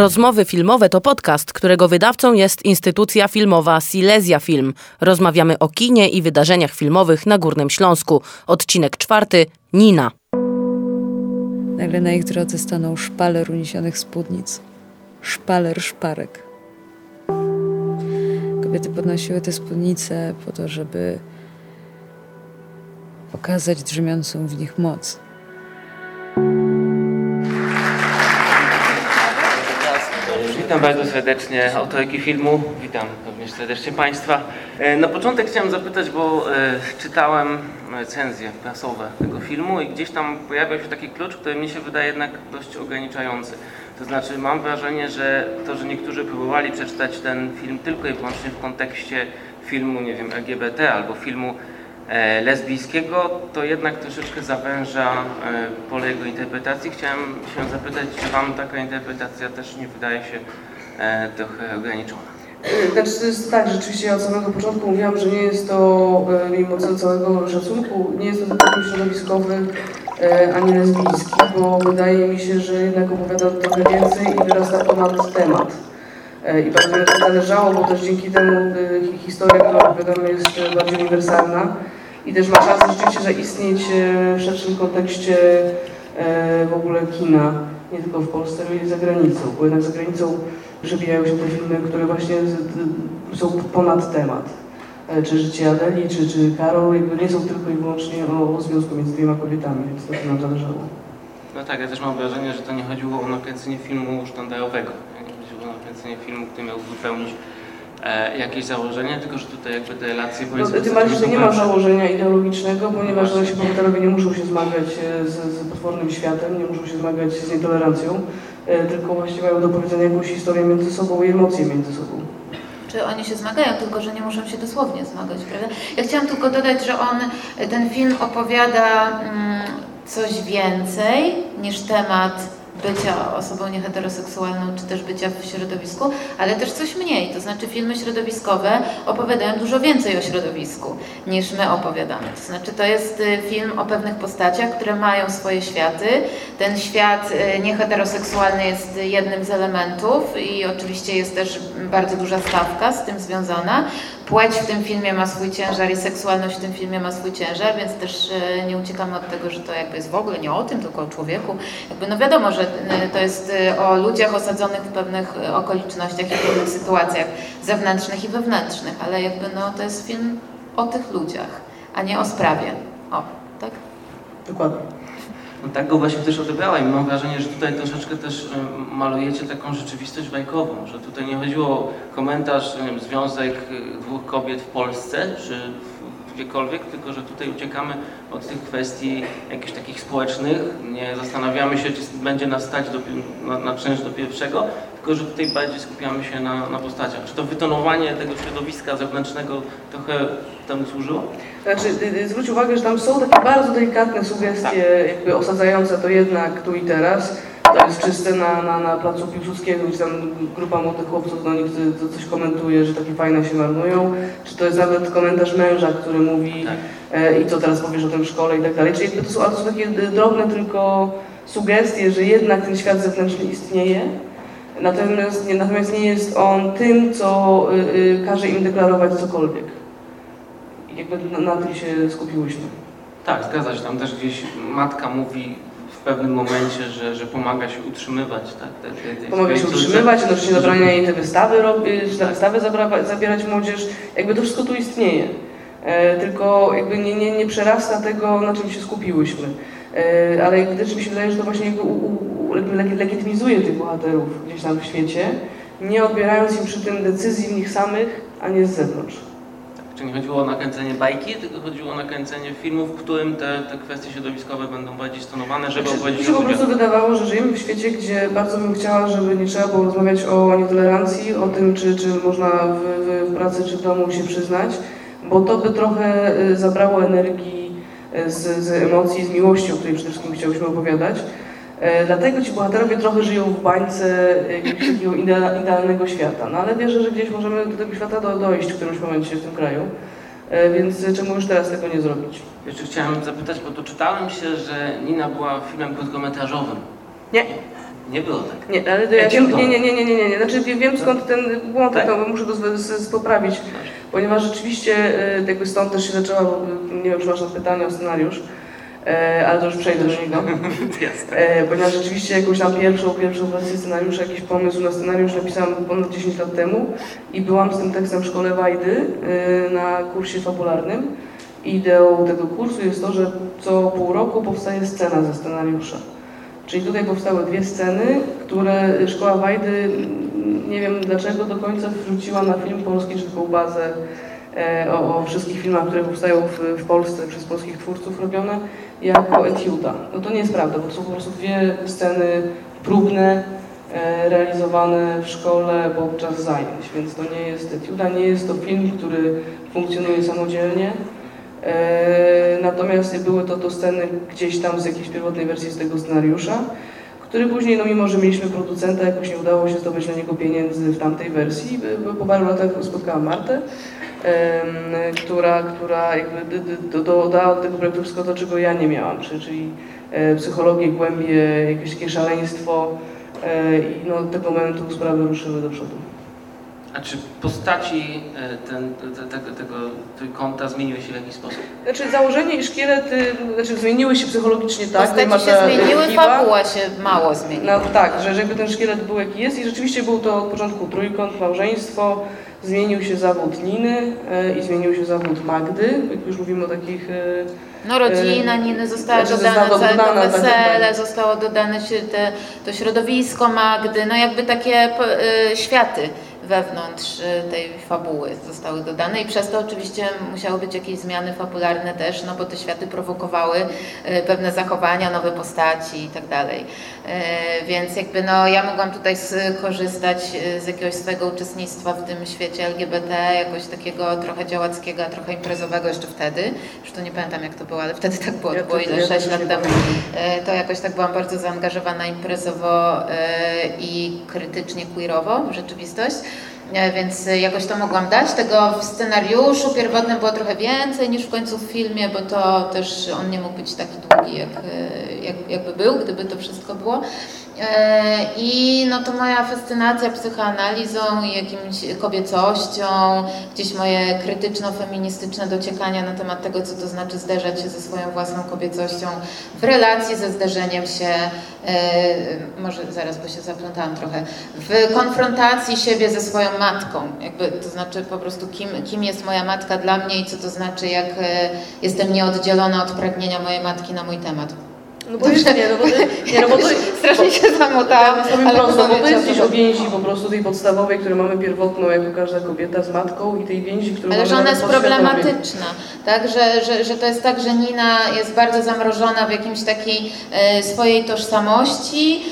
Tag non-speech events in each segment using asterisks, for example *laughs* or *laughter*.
Rozmowy filmowe to podcast, którego wydawcą jest instytucja filmowa Silesia Film. Rozmawiamy o kinie i wydarzeniach filmowych na Górnym Śląsku. Odcinek czwarty Nina. Nagle na ich drodze stanął szpaler uniesionych spódnic. Szpaler szparek. Kobiety podnosiły te spódnice po to, żeby pokazać drzemiącą w nich moc. Witam bardzo serdecznie autorki filmu, witam również serdecznie Państwa. E, Na początek chciałem zapytać, bo e, czytałem recenzje prasowe tego filmu i gdzieś tam pojawiał się taki klucz, który mi się wydaje jednak dość ograniczający. To znaczy mam wrażenie, że to, że niektórzy próbowali przeczytać ten film tylko i wyłącznie w kontekście filmu, nie wiem, LGBT albo filmu e, lesbijskiego, to jednak troszeczkę zawęża e, pole jego interpretacji. Chciałem się zapytać, czy Wam taka interpretacja też nie wydaje się e, trochę ograniczona? Znaczy, to jest tak, rzeczywiście od samego początku mówiłam, że nie jest to, e, mimo całego szacunku, nie jest to taki środowiskowy e, ani lesbijski, bo wydaje mi się, że jednak opowiada trochę więcej i wyrasta ponad temat. E, I bardzo mi to zależało, bo też dzięki temu e, hi- historia, którą opowiadamy jest e, bardziej uniwersalna i też ma szansę rzeczywiście zaistnieć e, w szerszym kontekście e, w ogóle kina, nie tylko w Polsce, ale i za granicą, bo jednak za granicą przebijają się te filmy, które właśnie są ponad temat. E, Czy życie Adeli, czy, czy Karol, jakby nie są tylko i wyłącznie o, o związku między dwiema kobietami, więc na tym nam zależało. No tak, ja też mam wrażenie, że to nie chodziło o nakręcenie filmu sztandarowego. Nie chodziło o nakręcenie filmu, który miał uzupełnić e, jakieś założenia, tylko że tutaj jakby te relacje No, powiedzmy... tym bardziej, że nie ma założenia ideologicznego, ponieważ nasi bohaterowie nie muszą się zmagać e, z, z potwornym światem, nie muszą się zmagać z nietolerancją, e, tylko właśnie mają do powiedzenia jakąś historię między sobą i emocje między sobą. Czy oni się zmagają, tylko że nie muszą się dosłownie zmagać, prawda? Ja chciałam tylko dodać, że on, ten film opowiada mm, coś więcej niż temat bycia osobą nieheteroseksualną, czy też bycia w środowisku, ale też coś mniej. To znaczy filmy środowiskowe opowiadają dużo więcej o środowisku niż my opowiadamy. To znaczy to jest y, film o pewnych postaciach, które mają swoje światy. Ten świat y, nieheteroseksualny jest jednym z elementów i oczywiście jest też bardzo duża stawka z tym związana. Płeć w tym filmie ma swój ciężar i seksualność w tym filmie ma swój ciężar, więc też e, nie uciekamy od tego, że to jakby jest w ogóle nie o tym, tylko o człowieku. Jakby no wiadomo, że e, to jest e, o ludziach osadzonych w pewnych okolicznościach i pewnych sytuacjach zewnętrznych i wewnętrznych, ale jakby no to jest film o tych ludziach, a nie o sprawie. O, tak? Dokładnie. No tak go właśnie też odebrałem i mam wrażenie, że tutaj troszeczkę też em, malujecie taką rzeczywistość bajkową, że tutaj nie chodziło o komentarz, nie wiem, związek y, dwóch kobiet w Polsce, czy gdziekolwiek, tylko że tutaj uciekamy od tych kwestii jakichś takich społecznych, nie zastanawiamy się, czy będzie nas stać do, na, na czynsz do pierwszego, tylko że tutaj bardziej skupiamy się na, na postaciach. Czy to wytonowanie tego środowiska zewnętrznego trochę temu służyło? Znaczy, y, y, zwróć uwagę, że tam są takie bardzo delikatne sugestie, jakby osadzające to jednak tu i teraz. To jest czyste na, na, na placu Piłsudskiego, gdzie tam grupa młodych chłopców do nich y, coś komentuje, że takie fajne się marnują. Czy to jest nawet komentarz męża, który mówi Tak. e, i co teraz powiesz o tym w szkole i tak dalej. Czyli jakby to są, ale to są takie drobne tylko sugestie, że jednak ten świat zewnętrzny istnieje. Natomiast nie, natomiast nie jest on tym, co y, y, każe im deklarować cokolwiek. Jakby na, na tym się skupiłyśmy. Tak, zgadza się. Tam też gdzieś matka mówi w pewnym momencie, że, że pomaga się utrzymywać. Tak, te, te, te Pomaga się utrzymywać, no się zabrania jej te wystawy robić, na wystawy zabra, zabierać młodzież. Jakby to wszystko tu istnieje. E, tylko jakby nie, nie, nie przerasta tego, na czym się skupiłyśmy. E, ale też mi się wydaje, że to właśnie jakby u, u, jakby legitymizuje tych bohaterów gdzieś tam w świecie, nie odbierając im przy tym decyzji w nich samych, a nie z zewnątrz. Czy nie chodziło o nakręcenie bajki, tylko chodziło o nakręcenie filmu, w którym te, te kwestie środowiskowe będą bardziej stonowane, żeby Znaczy, mi opowiedzieć się o po prostu wydawało, że żyjemy w świecie, gdzie bardzo bym chciała, żeby nie trzeba było rozmawiać o nietolerancji, o tym, czy, czy można w, w, pracy czy w domu się przyznać, bo to by trochę y, zabrało energii z, z emocji, z miłości, o której przede wszystkim chciałyśmy opowiadać. E, Dlatego ci bohaterowie trochę żyją w bańce jakiegoś takiego idea- idealnego świata. No ale wierzę, że gdzieś możemy do tego świata do, dojść w którymś momencie w tym kraju. E, Więc czemu już teraz tego nie zrobić? Jeszcze chciałem zapytać, bo to czytałem się, że Nina była filmem krótkometrażowym. Nie. Nie było tak. Nie, ale to ja wiem, cię nie, nie, nie, nie, nie, nie, nie. Znaczy wiem, skąd ten błąd, Tak? no, muszę to poprawić, ponieważ rzeczywiście e, jakby stąd też się zaczęła, bo, nie wiem, czy masz na pytanie o scenariusz, e, ale to już przejdę do niego. *laughs* E, ponieważ rzeczywiście jakąś tam pierwszą, pierwszą wersję scenariusza, jakiś pomysł na scenariusz napisałam ponad 10 lat temu i byłam z tym tekstem w szkole Wajdy e, na kursie fabularnym. Ideą tego kursu jest to, że co pół roku powstaje scena ze scenariusza. Czyli tutaj powstały dwie sceny, które szkoła Wajdy, nie wiem dlaczego do końca wrzuciła na film polski, czy taką bazę e, o, o wszystkich filmach, które powstają w, w Polsce przez polskich twórców robione, jako etiuda. No to nie jest prawda, bo to są po prostu dwie sceny próbne, e, realizowane w szkole podczas zajęć, więc to nie jest etiuda, nie jest to film, który funkcjonuje samodzielnie. E, natomiast były to, to sceny gdzieś tam z jakiejś pierwotnej wersji z tego scenariusza, który później, no mimo że mieliśmy producenta, jakoś nie udało się zdobyć na niego pieniędzy w tamtej wersji. Po paru latach spotkałam Martę, która, która jakby dodała do tego projektu wszystko to, czego ja nie miałam, czyli, czyli e, psychologię, głębie, jakieś takie szaleństwo e, i no, od tego momentu sprawy ruszyły do przodu. A czy postaci e, ten, te, tego, tego trójkąta zmieniły się w jakiś sposób? Znaczy założenie i szkielet, y, znaczy zmieniły się psychologicznie tak. Postaci się y, zmieniły, kiwa. fabuła się mało zmieniła. No tak, że jakby ten szkielet był jaki jest i rzeczywiście był to od początku trójkąt, małżeństwo, zmienił się zawód Niny e, i zmienił się zawód Magdy, jak już mówimy o takich... e, No rodzina Niny została Znaczy, dodana, została całe to dodana, tak, wesele, tak. zostało dodane się te, to środowisko Magdy, no jakby takie y, światy wewnątrz y, tej fabuły zostały dodane i przez to oczywiście musiały być jakieś zmiany fabularne też, no bo te światy prowokowały y, pewne zachowania, nowe postaci i tak dalej. Y, Więc jakby no ja mogłam tutaj skorzystać z jakiegoś swojego uczestnictwa w tym świecie LGBT, jakoś takiego trochę działackiego, a trochę imprezowego jeszcze wtedy. Już to nie pamiętam jak to było, ale wtedy tak było, to było ile, ja 6 też lat temu. To jakoś tak byłam bardzo zaangażowana imprezowo i krytycznie queerowo w rzeczywistość. E, Więc jakoś to mogłam dać. Tego w scenariuszu pierwotnym było trochę więcej niż w końcu w filmie, bo to też on nie mógł być taki długi, jak, e, jak, jakby był, gdyby to wszystko było. E, I no to moja fascynacja psychoanalizą i jakimś kobiecością, gdzieś moje krytyczno-feministyczne dociekania na temat tego, co to znaczy zderzać się ze swoją własną kobiecością w relacji ze zderzeniem się, e, może zaraz, bo się zaplątałam trochę, w konfrontacji siebie ze swoją matką. Jakby, to znaczy po prostu kim, kim jest moja matka dla mnie i co to znaczy, jak e, jestem nieoddzielona od pragnienia mojej matki na mój temat. No bo jest, nie, no bo, nie, no bo to, Strasznie się zamotałam, ale prosto, bo to jest gdzieś o więzi po prostu tej podstawowej, którą mamy pierwotną jako każda kobieta z matką i tej więzi, którą Ale mamy że ona jest problematyczna, tak? Że, że, że to jest tak, że Nina jest bardzo zamrożona w jakimś takiej e, swojej tożsamości,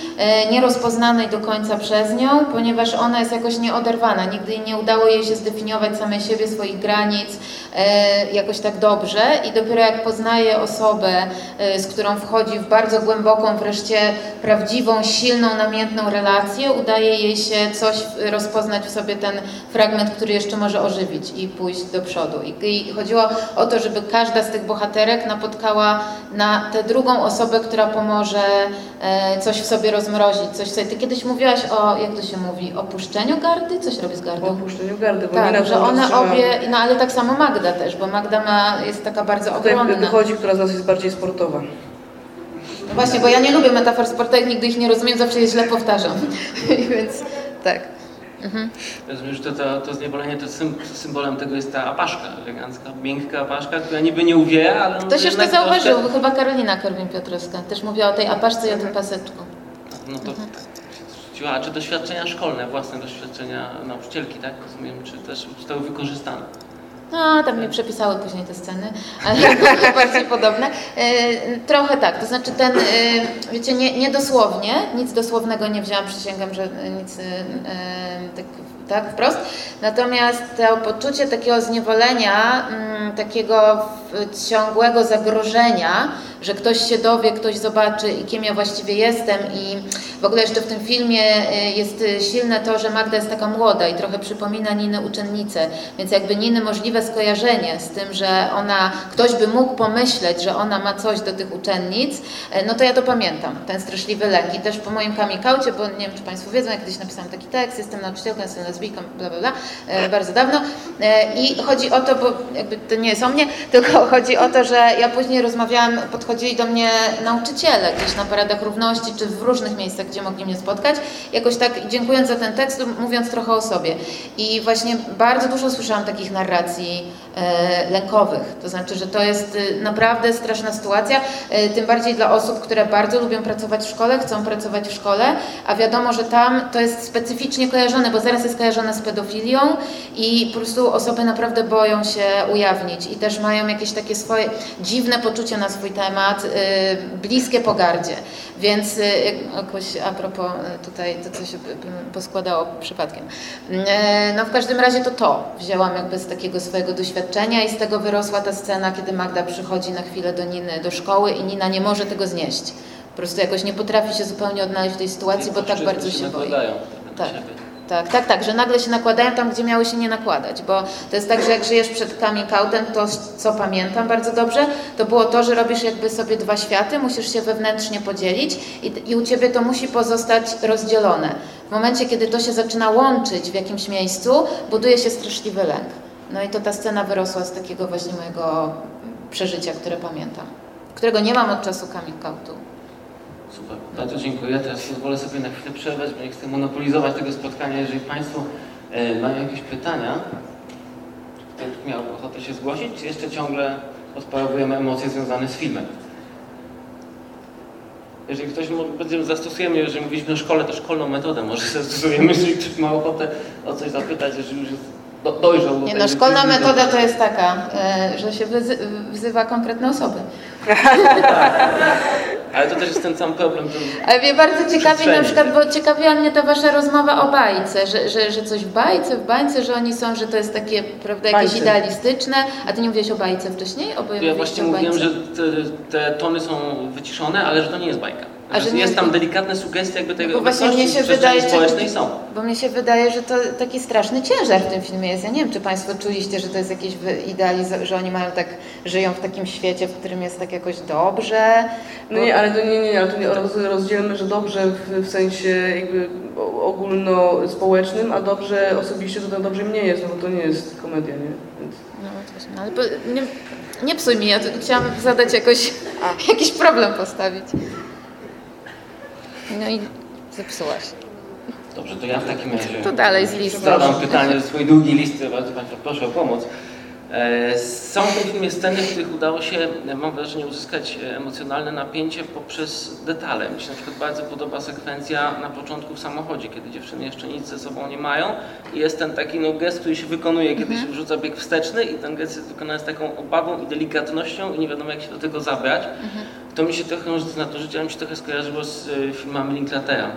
nierozpoznanej do końca przez nią, ponieważ ona jest jakoś nieoderwana. Nigdy nie udało jej się zdefiniować samej siebie, swoich granic e, jakoś tak dobrze i dopiero jak poznaje osobę, e, z którą wchodzi w bardzo głęboką, wreszcie prawdziwą, silną, namiętną relację, udaje jej się coś e, rozpoznać w sobie ten fragment, który jeszcze może ożywić i pójść do przodu. I, chodziło o to, żeby każda z tych bohaterek napotkała na tę drugą osobę, która pomoże e, coś w sobie rozmrozić. Coś sobie. Ty kiedyś mówiłaś o, jak to się mówi, opuszczeniu gardy? Coś robi z gardą? opuszczeniu gardy, bo Tak, że one obie, no ale tak samo Magda też, bo Magda ma, jest taka bardzo Tutaj obronna. wychodzi, która z nas jest bardziej sportowa. No właśnie, bo ja nie lubię metafor sportowych, nigdy ich nie rozumiem, zawsze je źle powtarzam. *laughs* Więc tak. Mhm. Rozumiem, że to, to, to zniewolenie to sym, symbolem tego jest ta apaszka elegancka, miękka apaszka, która niby nie uwieje, ale... Ktoś już to jednak zauważył, troszkę- chyba Karolina Korwin-Piotrowska też mówiła o tej apaszce i o tym paseczku. No to tak się zwróciła. A czy doświadczenia szkolne, własne doświadczenia nauczycielki, tak? Rozumiem, czy też zostały wykorzystane? No, tam nie przepisały później te sceny, ale *laughs* bardziej podobne. E, Trochę tak, to znaczy ten, e, wiecie, nie, nie nic dosłownego nie wzięłam, przysięgam, że nic e, tak, tak? Wprost. Natomiast to poczucie takiego zniewolenia, mm, takiego ciągłego zagrożenia że ktoś się dowie, ktoś zobaczy kim ja właściwie jestem i w ogóle jeszcze w tym filmie y, jest silne to, że Magda jest taka młoda i trochę przypomina Ninę uczennicę, więc jakby Niny możliwe skojarzenie z tym, że ona, ktoś by mógł pomyśleć, że ona ma coś do tych uczennic, e, no to ja to pamiętam, ten straszliwy lęk. I też po moim kamikaucie, bo nie wiem, czy Państwo wiedzą, ja kiedyś napisałam taki tekst, jestem nauczycielką, jestem lesbijką, bla, bla, bla, e, bardzo dawno. E, i chodzi o to, bo jakby to nie jest o mnie, *laughs* tylko chodzi o to, że ja później rozmawiałam, podchodzili do mnie nauczyciele gdzieś na paradach równości, czy w różnych miejscach, gdzie mogli mnie spotkać, jakoś tak dziękując za ten tekst, mówiąc trochę o sobie. I właśnie bardzo dużo słyszałam takich narracji e, lękowych, to znaczy, że to jest e, naprawdę straszna sytuacja, e, tym bardziej dla osób, które bardzo lubią pracować w szkole, chcą pracować w szkole, a wiadomo, że tam to jest specyficznie kojarzone, bo zaraz jest kojarzone z pedofilią i po prostu osoby naprawdę boją się ujawnić i też mają jakieś takie swoje dziwne poczucie na swój temat, bliskie pogardzie. Więc jakoś a propos tutaj to, co się poskładało przypadkiem. No w każdym razie to to wzięłam jakby z takiego swojego doświadczenia i z tego wyrosła ta scena, kiedy Magda przychodzi na chwilę do Niny do szkoły i Nina nie może tego znieść. Po prostu jakoś nie potrafi się zupełnie odnaleźć w tej sytuacji, bo tak bardzo się, boi. Tak. Tak, tak, tak, że nagle się nakładają tam, gdzie miały się nie nakładać, bo to jest tak, że jak żyjesz przed coming outem, to co pamiętam bardzo dobrze, to było to, że robisz jakby sobie dwa światy, musisz się wewnętrznie podzielić i, i u Ciebie to musi pozostać rozdzielone. W momencie, kiedy to się zaczyna łączyć w jakimś miejscu, buduje się straszliwy lęk. No i to ta scena wyrosła z takiego właśnie mojego przeżycia, które pamiętam, którego nie mam od czasu coming outu. Super, bardzo dziękuję. Teraz pozwolę sobie na chwilę przerwać, bo nie chcę monopolizować tego spotkania. Jeżeli Państwo e, mają jakieś pytania, ktoś miał ochotę się zgłosić, czy jeszcze ciągle odparowujemy emocje związane z filmem? Jeżeli ktoś będzie zastosujemy, jeżeli mówiliśmy o szkole, to szkolną metodę może *laughs* zastosujemy, jeżeli ktoś ma ochotę o coś zapytać, jeżeli już jest do, dojrzał. Nie, no szkolna metoda to jest taka, e, że się wzywa konkretne osoby. Tak. Ale to też jest ten sam problem. Ale mnie bardzo ciekawi na przykład, bo ciekawiła mnie ta wasza rozmowa o bajce, że, że, że coś w bajce, w bańce, że oni są, że to jest takie, prawda, jakieś bajce. idealistyczne. A ty nie mówiłeś o bajce wcześniej? ja właśnie mówiłem, że te, te tony są wyciszone, ale że to nie jest bajka. A że jest tam delikatne sugestie jakby tego bo właśnie mnie się wydaje, społecznej są. Bo mnie się wydaje, że to taki straszny ciężar w tym filmie jest. Ja nie wiem, czy Państwo czuliście, że to jest jakieś idealizowane, że oni mają tak, żyją w takim świecie, w którym jest tak jakoś dobrze. No nie, ale to nie, nie, ale to nie roz, rozdzielmy, że dobrze w, w sensie jakby ogólnospołecznym, a dobrze osobiście to tak dobrze mnie jest, no bo to nie jest komedia, nie? Więc... No, no ale nie, nie psuj mi, ja chciałam zadać jakoś, *laughs* jakiś problem postawić. No i zepsułaś. Dobrze, to ja w takim razie. To dalej z listy. Zadam pytanie ze swojej długiej listy, bardzo Państwa proszę o pomoc. E, są w tym filmie sceny, w których udało się, mam wrażenie, uzyskać emocjonalne napięcie poprzez detale. Mi się na przykład bardzo podoba sekwencja na początku w samochodzie, kiedy dziewczyny jeszcze nic ze sobą nie mają i jest ten taki no, gest, który się wykonuje, kiedy mhm. się wrzuca bieg wsteczny i ten gest jest wykonany z taką obawą i delikatnością i nie wiadomo jak się do tego zabrać. Mhm. To mi się trochę, może to ale mi się trochę skojarzyło z y, filmami Linklatera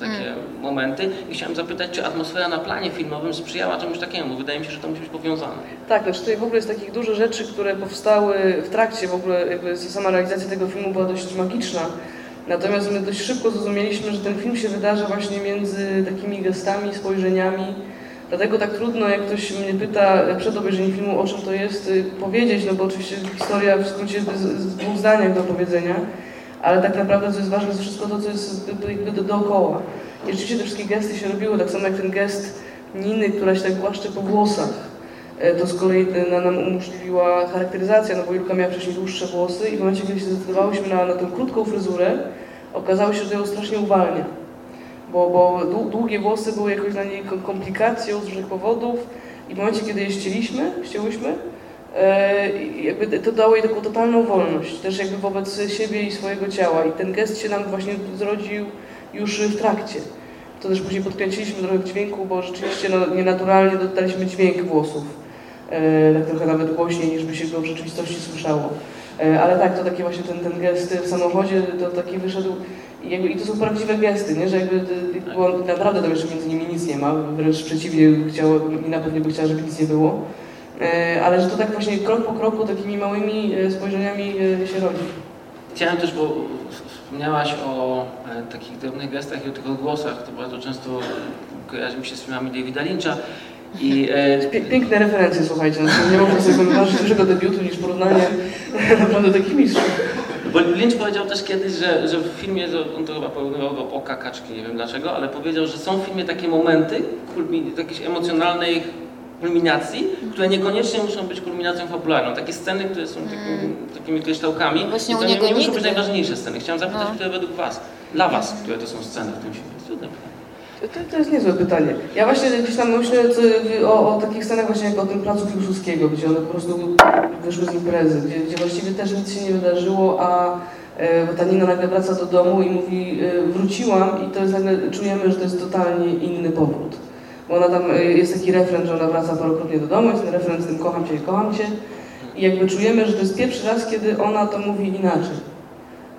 takie mm. momenty i chciałem zapytać, czy atmosfera na planie filmowym sprzyjała czemuś takiemu? Wydaje mi się, że to musi być powiązane. Tak, znaczy tutaj w ogóle jest takich dużo rzeczy, które powstały w trakcie w ogóle, jakby sama realizacja tego filmu była dość magiczna. Natomiast my dość szybko zrozumieliśmy, że ten film się wydarza właśnie między takimi gestami, spojrzeniami. Dlatego tak trudno, jak ktoś mnie pyta przed obejrzeniem filmu, o czym to jest, y, powiedzieć, no bo oczywiście historia w skrócie jest z dwóch zdaniach do powiedzenia ale tak naprawdę co jest ważne, to wszystko to, co jest jakby do, dookoła. I rzeczywiście te wszystkie gesty się robiły, tak samo jak ten gest Niny, która się tak głaszcze po włosach. E, to z kolei nam umożliwiła charakteryzacja, no bo Julka miała wcześniej dłuższe włosy i w momencie, kiedy się zdecydowałyśmy na, na tę krótką fryzurę, okazało się, że ją strasznie uwalnia. Bo, bo długie włosy były jakoś dla niej komplikacją z różnych powodów i w momencie, kiedy je ścięliśmy, ścięłyśmy, E, jakby to dało jej taką totalną wolność, też jakby wobec siebie i swojego ciała. I ten gest się nam właśnie zrodził już w trakcie. To też później podkręciliśmy trochę dźwięku, bo rzeczywiście no, nienaturalnie dodaliśmy dźwięk głosów. E, tak trochę nawet głośniej, niż by się go w rzeczywistości słyszało. E, ale tak, to taki właśnie ten, ten gest w samochodzie, to taki wyszedł i, jakby, i to są prawdziwe gesty, nie? że jakby było, naprawdę tam jeszcze między nimi nic nie ma, wręcz przeciwnie, chciała, i na pewno by chciała, żeby nic nie było. E, ale że to tak właśnie krok po kroku takimi małymi e, spojrzeniami się rodzi. Chciałem też, bo wspomniałaś o takich drobnych gestach i o tych odgłosach, to bardzo często kojarzy mi się z filmami Davida Lyncha. I, e, Piękne referencje, słuchajcie. No, nie można sobie wyobrazić dużego debiutu niż porównanie *laughs* naprawdę taki mistrz. Bo Lynch powiedział też kiedyś, że, że w filmie, że on to chyba porównywał do oka kaczki, nie wiem dlaczego, ale powiedział, że są w filmie takie momenty jakiejś emocjonalnej kulminacji, które niekoniecznie muszą być kulminacją fabularną. Takie sceny, które są takimi, takimi kryształkami. Mm. Właśnie i u to nie, niego nie muszą być najważniejsze sceny. Chciałem zapytać, No. które według Was, dla Was, które to są sceny w tym filmie. Trudne pytanie. To, to, jest niezłe pytanie. Ja właśnie gdzieś tam myślę o, o takich scenach właśnie jak o tym placu Piłsudskiego, gdzie one po prostu wyszły z imprezy, gdzie, gdzie właściwie też nic się nie wydarzyło, a e, bo ta Nina nagle wraca do domu i mówi e, wróciłam i to jest czujemy, że to jest totalnie inny powrót. Bo ona tam, e, jest taki refren, że ona wraca parokrotnie do domu, jest ten refren z tym kocham cię, kocham cię i jakby czujemy, że to jest pierwszy raz, kiedy ona to mówi inaczej.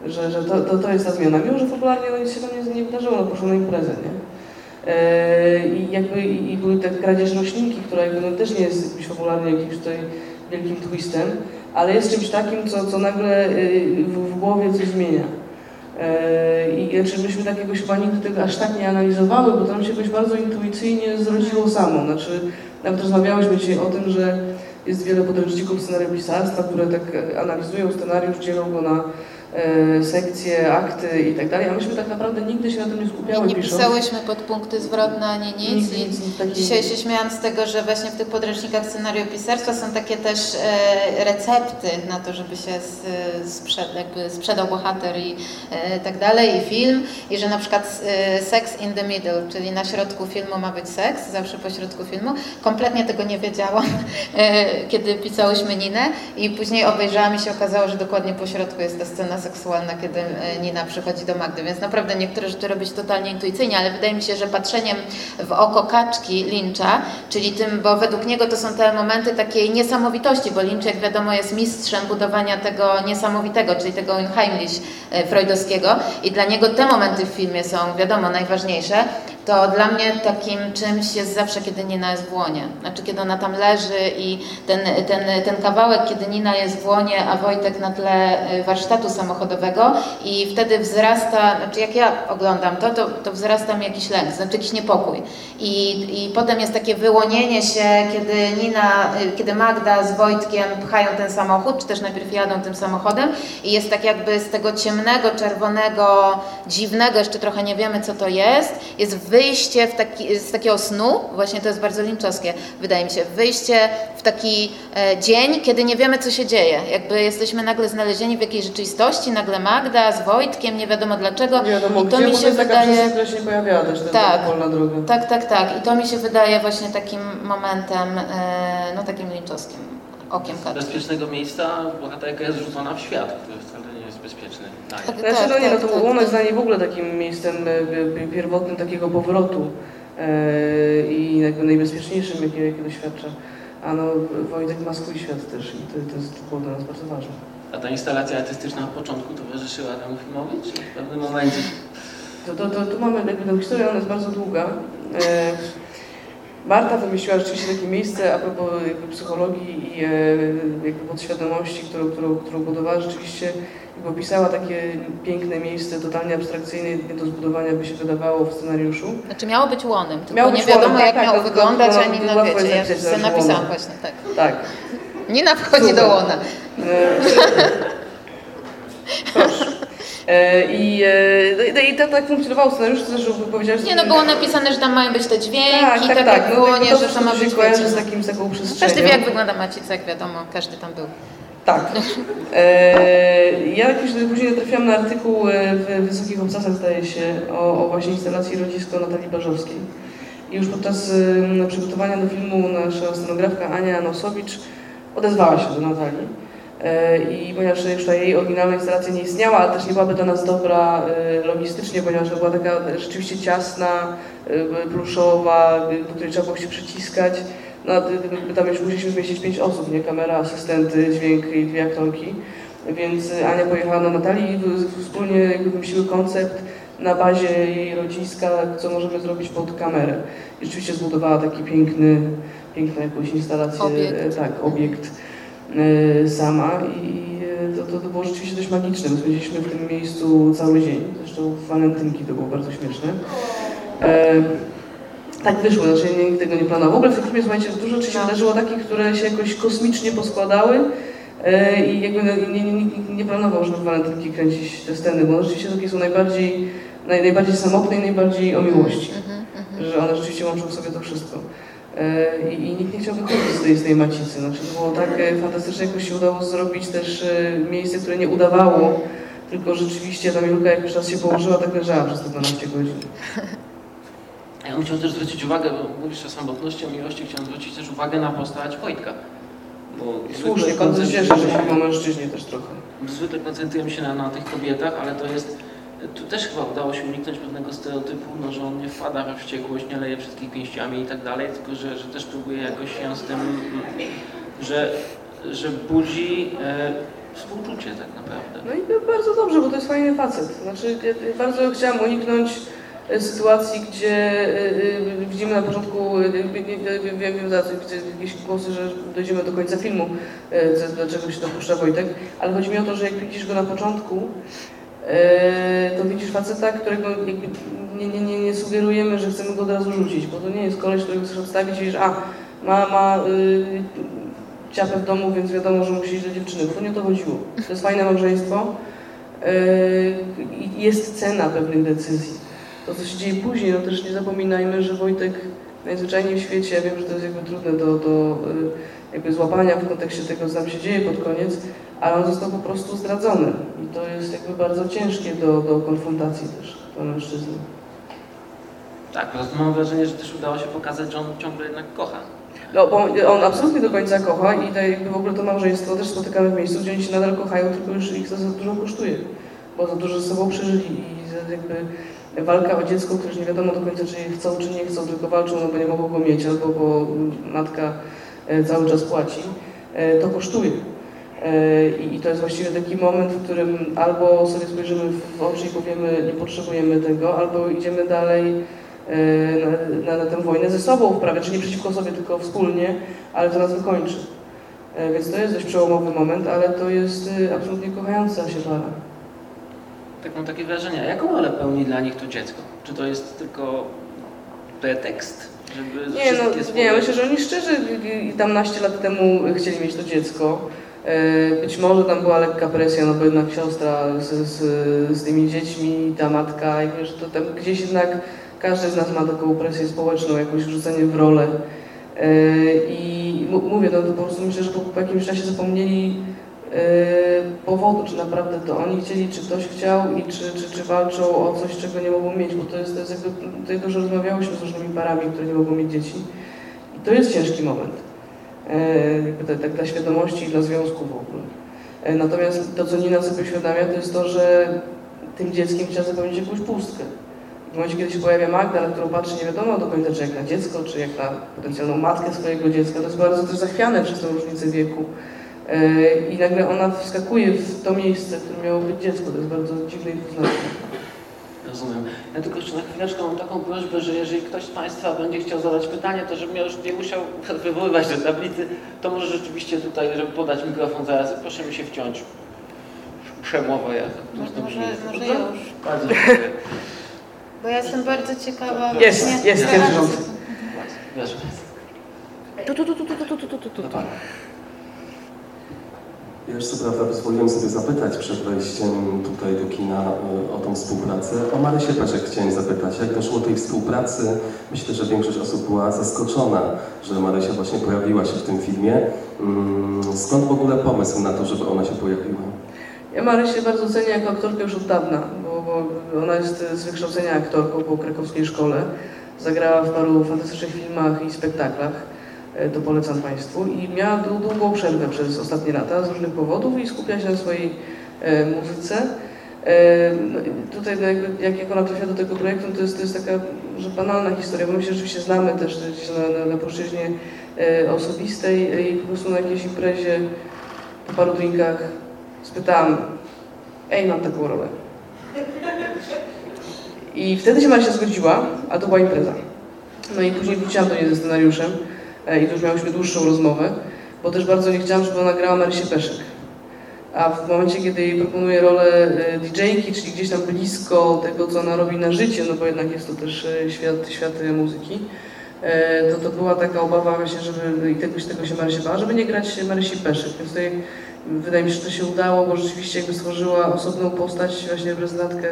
Że, że to, to, to jest ta zmiana. Mimo, że popularnie no, nic się tam nie, nie wydarzyło, no poszło na imprezę, nie? E, I jakby i, były te kradzież nośniki, która jakby no, też nie jest jakimś popularnie jakimś tutaj wielkim twistem, ale jest czymś takim, co, co nagle y, w, w głowie coś zmienia. E, I znaczy myśmy takiego chyba nigdy tego aż tak nie analizowały, bo tam się jakoś bardzo intuicyjnie zrodziło samo. Znaczy, nawet rozmawiałyśmy dzisiaj o tym, że jest wiele podręczników scenariopisarstwa, które tak e, analizują scenariusz, dzielą go na e, sekcje, akty i tak dalej, a myśmy tak naprawdę nigdy się na tym nie skupiały nie pisząc. pisałyśmy podpunkty zwrotne ani nic. I nic, nic dzisiaj się śmiałam z tego, że właśnie w tych podręcznikach scenariopisarstwa są takie też e, recepty na to, żeby się s- sprzed, jakby sprzedał bohater i e, tak dalej, i film. I że na przykład e, sex in the middle, czyli na środku filmu ma być seks, zawsze po środku filmu. Kompletnie tego nie wiedziałam, *laughs* e, kiedy pisałyśmy Ninę i później obejrzałam i się okazało, że dokładnie po środku jest ta scena seksualna, kiedy e, Nina przychodzi do Magdy, więc naprawdę niektóre rzeczy robić totalnie intuicyjnie, ale wydaje mi się, że patrzeniem w oko kaczki Lyncha, czyli tym, bo według niego to są te momenty takiej niesamowitości, bo Lynch, jak wiadomo, jest mistrzem budowania tego niesamowitego, czyli tego Heimlich e, freudowskiego. I dla niego te momenty w filmie są, wiadomo, najważniejsze, to dla mnie takim czymś jest zawsze, kiedy Nina jest w łonie. Znaczy, kiedy ona tam leży i ten, ten, ten kawałek, kiedy Nina jest w łonie, a Wojtek na tle e, warsztatu samochodowego i wtedy wzrasta, znaczy jak ja oglądam to, to, to wzrasta mi jakiś lęk, znaczy jakiś niepokój. I, I potem jest takie wyłonienie się, kiedy Nina, y, kiedy Magda z Wojtkiem pchają ten samochód, czy też najpierw jadą tym samochodem i jest tak jakby z tego ciemnego, czerwonego, dziwnego, jeszcze trochę nie wiemy co to jest, jest wyjście w taki, z takiego snu, właśnie to jest bardzo linczowskie, wydaje mi się, wyjście w taki e, dzień, kiedy nie wiemy co się dzieje, jakby jesteśmy nagle znalezieni w jakiejś rzeczywistości, nagle Magda z Wojtkiem, nie wiadomo dlaczego Nie wiadomo, i to gdzie, mi się taka wydaje... się pojawiała też, ta Tak. tak. droga. Tak, tak, tak. I to mi się wydaje właśnie takim momentem, e, no takim linczowskim okiem Z bezpiecznego miejsca bohaterka jest rzucona w świat, który jest bezpieczny. dla niej. Tak, Znaczy, no nie, no to tak, tak. jest dla niej w ogóle takim miejscem e, pierwotnym takiego powrotu e, i jakby najbezpieczniejszym, jakie, jakie doświadcza. A no, Wojtek ma swój świat też i to, to jest było dla nas bardzo ważne. A ta instalacja artystyczna na początku towarzyszyła temu filmowi, czy w pewnym momencie? To, to, to, tu mamy jakby tę historię, ona jest bardzo długa. E, Marta wymyśliła rzeczywiście takie miejsce a propos jakby psychologii i jakby podświadomości, którą, którą, którą budowała rzeczywiście jakby opisała takie piękne miejsce, totalnie abstrakcyjne, nie do zbudowania by się wydawało w scenariuszu. Znaczy miało być łonem, tylko Miało nie wiadomo łonem, tak, jak tak, miało to- to- wyglądać, to- ani to no łatwo wiecie, ja napisałam łona. właśnie, tak. Tak. Nina wchodzi Super. do łona. E, Proszę. E, I, e, no i to tak funkcjonowało scenariusz, też powiedziałeś... Nie no, było napisane, że tam mają być te dźwięki, tak, tak, tak, tak. jak w No, łonie, to, że to ma być z, no. takim, z taką No, przestrzenią. Każdy wie jak wygląda Macica, jak wiadomo, każdy tam był. Tak. E, ja jakoś później trafiłam na artykuł e, w Wysokich Obcasach, zdaje się, o, o właśnie instalacji rodzisko Natalii Barzowskiej. I już podczas e, przygotowania do filmu nasza scenografka Ania Nosowicz odezwała się do Natalii. E, I ponieważ już ta jej oryginalna instalacja nie istniała, ale też nie byłaby dla nas dobra e, logistycznie, ponieważ była taka rzeczywiście ciasna, pluszowa, do której trzeba było się przyciskać. No, tam już musieliśmy zmieścić pięć osób, nie? Kamera, asystenty, dźwięk i dwie aktorki. Więc Ania pojechała na Natalii i w- w- wspólnie jakby wymyśliły koncept na bazie jej rodziska, co możemy zrobić pod kamerę. I rzeczywiście zbudowała taki piękny, piękną jakąś instalację, Obiekt. e, tak, obiekt e, sama i to, to, to było rzeczywiście dość magiczne. My spędziliśmy w tym miejscu cały dzień. Zresztą walentynki to było bardzo śmieszne. E, tak wyszło, znaczy ja nikt tego nie planował. W ogóle w tym filmie, słuchajcie, dużo rzeczy się wydarzyło takich, które się jakoś kosmicznie poskładały e, i jakby no, nie, nie, nikt nie planował, żeby w walentynki kręcić te sceny, bo one rzeczywiście takie są najbardziej, naj, najbardziej samotne i najbardziej o miłości. Że one rzeczywiście łączą w sobie to wszystko. E, I, nikt nie chciał wychodzić z tej, z tej macicy. Znaczy, to było tak e, fantastycznie, jakoś się udało zrobić też miejsce, które nie udawało, tylko rzeczywiście ta Milka jak już raz się położyła, tak leżała przez te 12 godzin. *laughs* Ja bym chciał też zwrócić uwagę, bo mówisz o samotności, o miłości, chciałem zwrócić też uwagę na postać Wojtka. Bo Słusznie, bardzo się o mężczyźnie też trochę. Zwykle koncentrujemy się na, na tych kobietach, ale to jest. Tu też chyba udało się uniknąć pewnego stereotypu, no, że on nie wpada we wściekłość, nie leje wszystkich pięściami i tak dalej, tylko że, że też próbuje jakoś się z tym, że, że budzi e, współczucie tak naprawdę. No i bardzo dobrze, bo to jest fajny facet. Znaczy, ja bardzo chciałam uniknąć sytuacji, gdzie e, e, widzimy na początku, e, e, wiem, wiem za widzę jakieś głosy, że dojdziemy do końca filmu, e, co- do czego się dopuszcza Wojtek, ale chodzi mi o to, że jak widzisz go na początku, e, to widzisz faceta, którego nie, nie, nie, nie sugerujemy, że chcemy go od razu rzucić, bo to nie jest koleś, którego chcesz odstawić i wiesz, a ma, ma y, ciapę w domu, więc wiadomo, że musi iść do dziewczyny. To nie o to chodziło. To jest fajne małżeństwo i jest cena pewnych decyzji. To, co się dzieje później, no też nie zapominajmy, że Wojtek najzwyczajniej w świecie, ja wiem, że to jest jakby trudne do, do yy, jakby złapania w kontekście tego, co tam się dzieje pod koniec, ale on został po prostu zdradzony. I to jest jakby bardzo ciężkie do, do konfrontacji też dla mężczyzny. Tak, po prostu mam wrażenie, że też udało się pokazać, że on ciągle jednak kocha. No, bo on absolutnie do końca kocha i to jakby w ogóle to małżeństwo też spotykamy w miejscu, gdzie oni się nadal kochają, tylko już ich to za dużo kosztuje, bo za dużo ze sobą przeżyli i za- jakby walka o dziecko, które już nie wiadomo do końca, czy je chcą, czy nie chcą, tylko walczą, no bo nie mogą go mieć, albo bo matka e, cały czas płaci, e, to kosztuje. E, I to jest właściwie taki moment, w którym albo sobie spojrzymy w oczy i powiemy, nie potrzebujemy tego, albo idziemy dalej na, na, na tę wojnę ze sobą wprawia, czyli nie przeciwko sobie, tylko wspólnie, ale to nas wykończy. Więc to jest dość przełomowy moment, ale to jest absolutnie kochająca się para. Tak mam takie wrażenie. Jaką rolę pełni dla nich to dziecko? Czy to jest tylko pretekst, żeby Nie, no, wszystkie nie, myślę, że oni szczerze tam naście lat temu chcieli mieć to dziecko. E, Być może tam była lekka presja, no bo jednak siostra z, z, z tymi dziećmi, ta matka, i wiesz, to tam gdzieś jednak każdy z nas ma taką presję społeczną, jakieś wrzucenie w rolę. E, I mówię, no to po prostu myślę, że po, jakimś czasie zapomnieli powodu, czy naprawdę to oni chcieli, czy ktoś chciał i czy, czy, czy walczą o coś, czego nie mogą mieć, bo to jest, to jest jakby, tutaj dużo rozmawiałyśmy z różnymi parami, które nie mogą mieć dzieci i to jest ciężki moment, jakby tak, dla świadomości i dla związku w ogóle. E, natomiast to, co Nina sobie uświadamia, to jest to, że tym dzieckiem trzeba zapełnić jakąś pustkę. W momencie, kiedy się pojawia Magda, na którą patrzy nie wiadomo do końca, czy jak na dziecko, czy jak na potencjalną matkę swojego dziecka, to jest bardzo też zachwiane przez tę różnicę wieku. E, I nagle ona wskakuje w to miejsce, w którym miało być dziecko. To jest bardzo dziwne i dwuznaczne. Rozumiem. Ja tylko jeszcze na chwileczkę mam taką prośbę, że jeżeli ktoś z Państwa będzie chciał zadać pytanie, to żebym ja już nie musiał *laughs* wywoływać do tablicy, to może rzeczywiście tutaj, żeby podać mikrofon zaraz, proszę mi się wciąć. Przemowę jak Może, to brzmi. może Dobrze? już. Bardzo dziękuję. *laughs* Bo ja jestem bardzo ciekawa. Jest, właśnie jest, jest. Tu, tu, tu, tu, tu, tu, tu, tu, tu, tu. Ja już co prawda pozwoliłem sobie zapytać przed wejściem tutaj do kina y, o tą współpracę. O Marysię Peszek chciałem zapytać, jak doszło do tej współpracy? Myślę, że większość osób była zaskoczona, że Marysia właśnie pojawiła się w tym filmie. Mm, Skąd w ogóle pomysł na to, żeby ona się pojawiła? Ja Marysię bardzo cenię jako aktorkę już od dawna, bo, ona jest z wykształcenia aktorką po krakowskiej szkole. Zagrała w paru fantastycznych filmach i spektaklach, e, to polecam Państwu. I miała dłu- długą przerwę przez ostatnie lata z różnych powodów i skupia się na swojej e, muzyce. E, no, tutaj no, jak, jak ona trafia do tego projektu, to jest, to jest taka że banalna historia, bo my się rzeczywiście znamy też na, na, na płaszczyźnie e, osobistej e, i po prostu na jakiejś imprezie po paru drinkach spytałam, ej, mam taką rolę. I wtedy się Marysia zgodziła, a to była impreza. No i później wróciłam do niej ze scenariuszem e, i to już miałyśmy dłuższą rozmowę, bo też bardzo nie chciałam, żeby ona grała Marysię Peszek. a w momencie, kiedy jej proponuję rolę DJ-ki, czyli gdzieś tam blisko tego, co ona robi na życie, no bo jednak jest to też świat, świat muzyki, to to była taka obawa właśnie, żeby i tego, tego się Marysia bała, żeby nie grać Marysi Peszek. Więc tutaj wydaje mi się, że to się udało, bo rzeczywiście jakby stworzyła osobną postać, właśnie reprezentantkę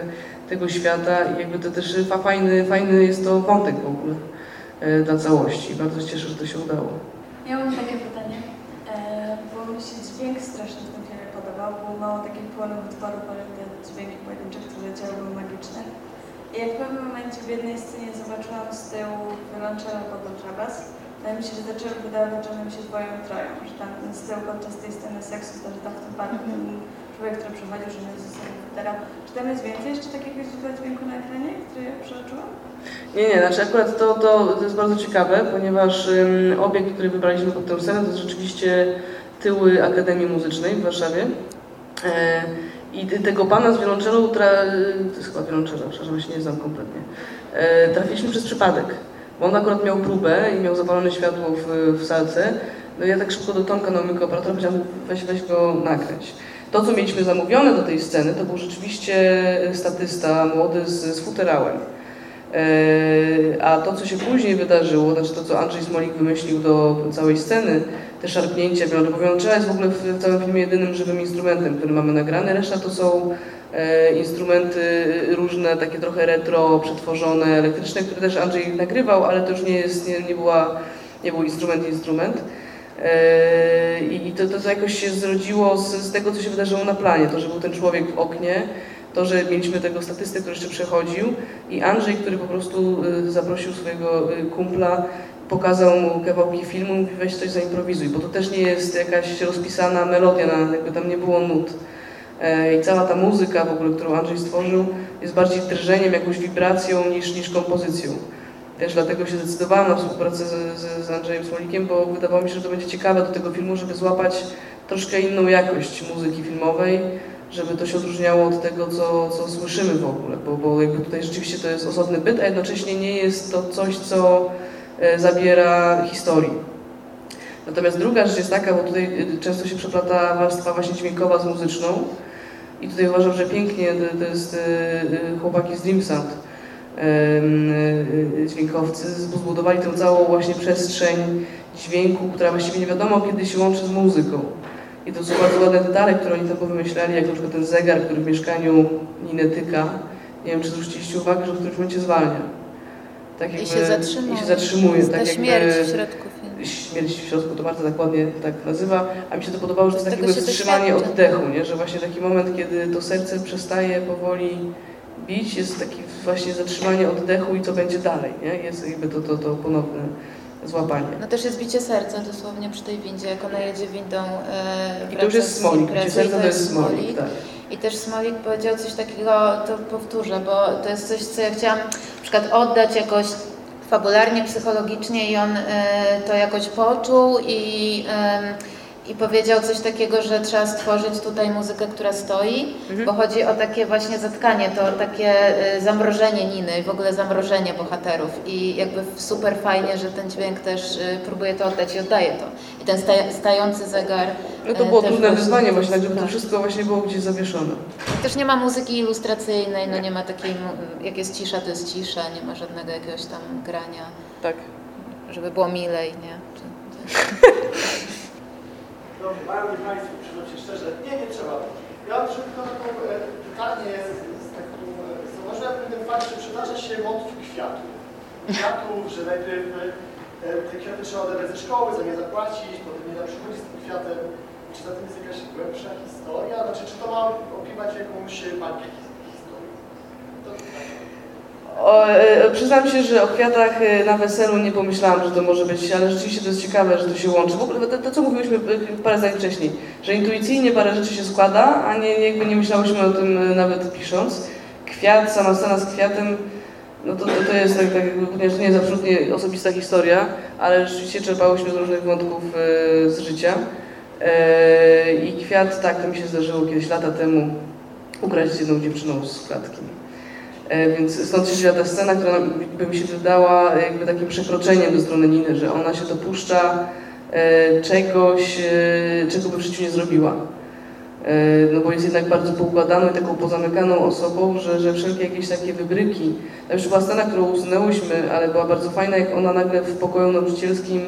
tego świata i jakby to też fajny, fajny jest to wątek w ogóle dla całości. Bardzo się cieszę, że to się udało. Ja mam takie pytanie, bo mi się dźwięk strasznie w tym filmie podobał, bo mało takich płonów utworów, ale te dźwięki pojedyncze, które były magiczne. I jak w pewnym momencie w jednej scenie zobaczyłam z tyłu pod kontrabas, wydaje mi się, że zaczęły wydawać, że one mi się dwoją troją, że tam z tyłu podczas tej sceny seksu, to, że tam w tym parku ten człowiek, który przechodził, że nie został komputera. Czy tam jest więcej jeszcze takiego źródła dźwięku na ekranie, przeoczyłam? Nie, nie, znaczy akurat to, to, to jest bardzo ciekawe, ponieważ um, obiekt, który wybraliśmy pod tę scenę, to jest rzeczywiście tyły Akademii Muzycznej w Warszawie. E, i tego pana z wiolonczelą, tra... to jest chyba wiolonczela, przepraszam, się nie znam kompletnie, e, trafiliśmy przez przypadek, bo on akurat miał próbę i miał zapalone światło w, w salce. No ja tak szybko do Tomka, mojego operatora, powiedziałam, weź, weź go nakręć. To, co mieliśmy zamówione do tej sceny, to był rzeczywiście statysta młody z, z futerałem. E, a to, co się później wydarzyło, znaczy to, co Andrzej Smolik wymyślił do całej sceny, te szarpnięcia, wiolonczela jest w ogóle w całym filmie jedynym żywym instrumentem, który mamy nagrany, reszta to są e, instrumenty różne, takie trochę retro, przetworzone, elektryczne, które też Andrzej nagrywał, ale to już nie, jest, nie, nie, była, nie był instrument, instrument. E, I to, to, to jakoś się zrodziło z, z tego, co się wydarzyło na planie, to, że był ten człowiek w oknie, to, że mieliśmy tego statystę, który jeszcze przechodził i Andrzej, który po prostu y, zaprosił swojego y, kumpla, pokazał mu kawałki filmu, mówi weź coś zaimprowizuj, bo to też nie jest jakaś rozpisana melodia, jakby tam nie było nut. E, I cała ta muzyka w ogóle, którą Andrzej stworzył, jest bardziej drżeniem, jakąś wibracją niż, niż kompozycją. Też dlatego się zdecydowałam na współpracę z, z, z Andrzejem Smolikiem, bo wydawało mi się, że to będzie ciekawe do tego filmu, żeby złapać troszkę inną jakość muzyki filmowej, żeby to się odróżniało od tego, co, co słyszymy w ogóle, bo, bo jakby tutaj rzeczywiście to jest osobny byt, a jednocześnie nie jest to coś, co e, zabiera historii. Natomiast druga rzecz jest taka, bo tutaj e, często się przeplata warstwa właśnie dźwiękowa z muzyczną i tutaj uważam, że pięknie to, jest e, chłopaki z Dream Sound, dźwiękowcy, zbudowali tę całą właśnie przestrzeń dźwięku, która właściwie nie wiadomo kiedy się łączy z muzyką. I to są bardzo ładne detale, które oni tam powymyślali, jak na przykład ten zegar, który w mieszkaniu Niny tyka. Nie wiem, czy zwróciliście uwagę, że w którymś momencie zwalnia. Tak jakby, I się zatrzymuje. I się zatrzymuje. Tak śmierć w środku filmu. Śmierć w środku, to Marta tak ładnie tak nazywa. A mi się to podobało, że to jest takie wstrzymanie oddechu, nie? że właśnie taki moment, kiedy to serce przestaje powoli bić, jest taki właśnie zatrzymanie oddechu i co będzie dalej. Nie? Jest jakby to, to, to ponowne złapanie. No też jest bicie serca dosłownie przy tej windzie, jak ona jedzie windą e, I to już jest smolik, bicie serca to jest smolik, tak. I też Smolik powiedział coś takiego, to powtórzę, bo to jest coś, co ja chciałam na przykład oddać jakoś fabularnie, psychologicznie i on y, to jakoś poczuł i i powiedział coś takiego, że trzeba stworzyć tutaj muzykę, która stoi, mhm. bo chodzi o takie właśnie zatkanie, to takie y, zamrożenie Niny, w ogóle zamrożenie bohaterów i jakby super fajnie, że ten dźwięk też y, próbuje to oddać i oddaje to. I ten stający zegar No to było y, trudne wyzwanie właśnie, tak żeby to wszystko właśnie było gdzieś zawieszone. Też nie ma muzyki ilustracyjnej, no nie ma takiej, jak jest cisza, to jest cisza, nie ma żadnego jakiegoś tam grania. Tak. Żeby było milej, nie? *laughs* Dobrze, Panie Państwu, przyznam się szczerze, nie, nie trzeba. Ja mam tylko taką e, pytanie, z, taką, e, zauważyłem pewien fakt, że przytacza się motyw kwiatów. Kwiatów, że najpierw e, te kwiaty trzeba odebrać ze szkoły, za nie zapłacić, potem nie da przychodzić z tym kwiatem. Czy za tym jest jakaś głębsza historia? Znaczy, czy to ma opiewać jakąś magię historii? To, tak. O, e, przyznam się, że o kwiatach e, na weselu nie pomyślałam, że to może być, ale rzeczywiście to jest ciekawe, że to się łączy. W ogóle to, to co mówiliśmy e, parę zdań wcześniej, że intuicyjnie parę rzeczy się składa, a nie, jakby nie myślałyśmy o tym nawet pisząc. Kwiat, sama scena z kwiatem, no to, to, to jest tak, tak ponieważ to nie jest absolutnie osobista historia, ale rzeczywiście czerpałyśmy z różnych wątków z życia. I kwiat, tak, to mi się zdarzyło kiedyś lata temu, ugrać z jedną dziewczyną z klatki. E, więc stąd się wzięła ta scena, która by mi się wydała jakby takim przekroczeniem do strony Niny, że ona się dopuszcza e, czegoś, e, czego by w życiu nie zrobiła. no bo jest jednak bardzo poukładaną i taką pozamykaną osobą, że, że wszelkie jakieś takie wybryki. Tam jeszcze była scena, którą usunęłyśmy, ale była bardzo fajna, jak ona nagle w pokoju nauczycielskim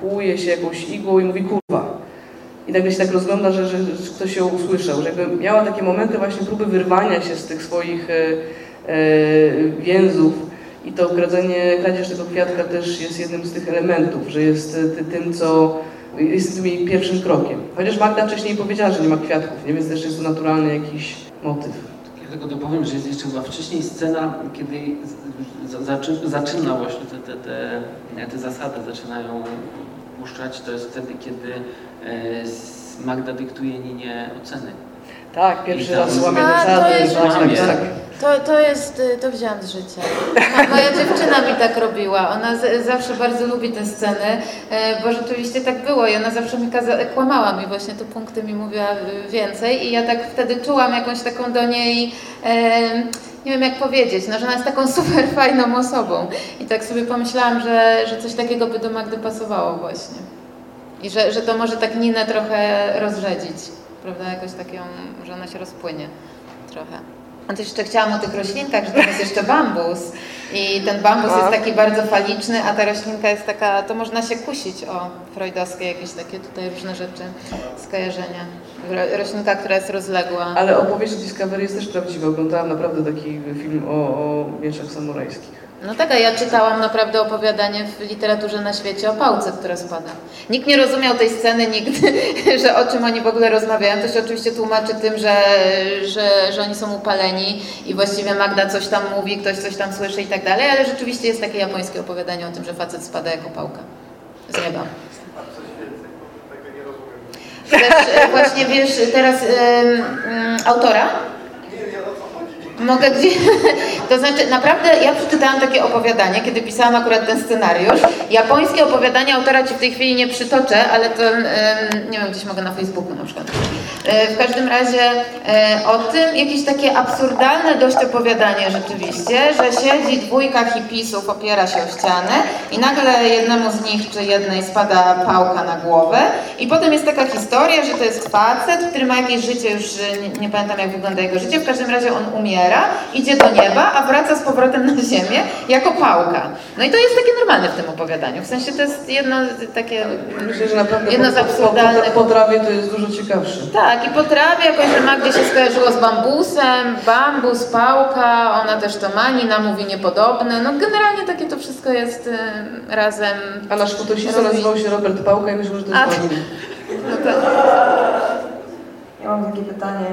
kłuje się jakąś igłą i mówi kurwa. I nagle się tak rozgląda, że, że, że ktoś ją usłyszał, że jakby miała takie momenty właśnie próby wyrwania się z tych swoich e, e, więzów. I to kradzenie, kradzież tego kwiatka też jest jednym z tych elementów, że jest e, tym, co jest tym jej pierwszym krokiem. Chociaż Magda wcześniej powiedziała, że nie ma kwiatków, nie? więc też jest to naturalny jakiś motyw. Ja tylko dopowiem, że jest jeszcze chyba wcześniej scena, kiedy zaczyna właśnie te, te, te, te zasady zaczynają puszczać. To jest wtedy, kiedy e, Magda dyktuje Ninie oceny. Tak, pierwszy raz łamie A, to zasady. jest tak. To, to jest, y, to wziąłam z życia. *laughs* Mo- Moja dziewczyna mi tak robiła. Ona z, zawsze bardzo lubi te sceny, e, bo rzeczywiście tak było i ona zawsze mi kaza- kłamała mi właśnie te punkty mi mówiła y, więcej i ja tak wtedy czułam jakąś taką do niej e, nie wiem jak powiedzieć, no, że ona jest taką *laughs* super fajną osobą i tak sobie pomyślałam, że, że coś takiego by do Magdy pasowało właśnie. I że, że to może tak Ninę trochę rozrzedzić, prawda, jakoś taką, że ona się rozpłynie trochę. A też jeszcze chciałam o tych roślinkach, że tam jest jeszcze bambus i ten bambus jest taki bardzo faliczny, a ta roślinka jest taka, to można się kusić o freudowskie jakieś takie tutaj różne rzeczy, skojarzenia. Ro- Roślinka, która jest rozległa. Ale opowieść Discovery jest też prawdziwa. Oglądałam naprawdę taki film o, o mieczach samurajskich. No tak, a ja czytałam naprawdę opowiadanie w literaturze na świecie o pałce, która spada. Nikt nie rozumiał tej sceny nigdy, *laughs* że o czym oni w ogóle rozmawiają. To się oczywiście tłumaczy tym, że, że, że oni są upaleni i właściwie Magda coś tam mówi, ktoś coś tam słyszy i tak dalej, ale rzeczywiście jest takie japońskie opowiadanie o tym, że facet spada jako pałka z nieba. Też, e, właśnie wiesz, teraz ym, ym, autora? Mogę gdzie... *laughs* To znaczy, naprawdę ja przeczytałam takie opowiadanie, kiedy pisałam akurat ten scenariusz. Japońskie opowiadanie autora Ci w tej chwili nie przytoczę, ale to, nie wiem, gdzieś mogę na Facebooku na przykład. E, W każdym razie e, o tym jakieś takie absurdalne dość opowiadanie rzeczywiście, że siedzi dwójka hipisów, opiera się o ścianę i nagle jednemu z nich czy jednej spada pałka na głowę i potem jest taka historia, że to jest facet, który ma jakieś życie, już nie, nie pamiętam jak wygląda jego życie, w każdym razie on umiera, idzie do nieba, a wraca z powrotem na ziemię jako pałka. No i to jest takie normalne w tym opowiadaniu, w sensie to jest jedno takie... Myślę, że naprawdę Jedno z po, po, absurdalnych- po, po trawie to jest dużo ciekawsze. Tak, i po trawie jakoś, że Magdzie się skojarzyło z bambusem, bambus, pałka, ona też to ma, Nina mówi niepodobne. No generalnie takie to wszystko jest y, razem. A nasz fotosista Robi- nazywał się Robert Pałka i myślę, że to jest A. No to, Ja mam takie pytanie,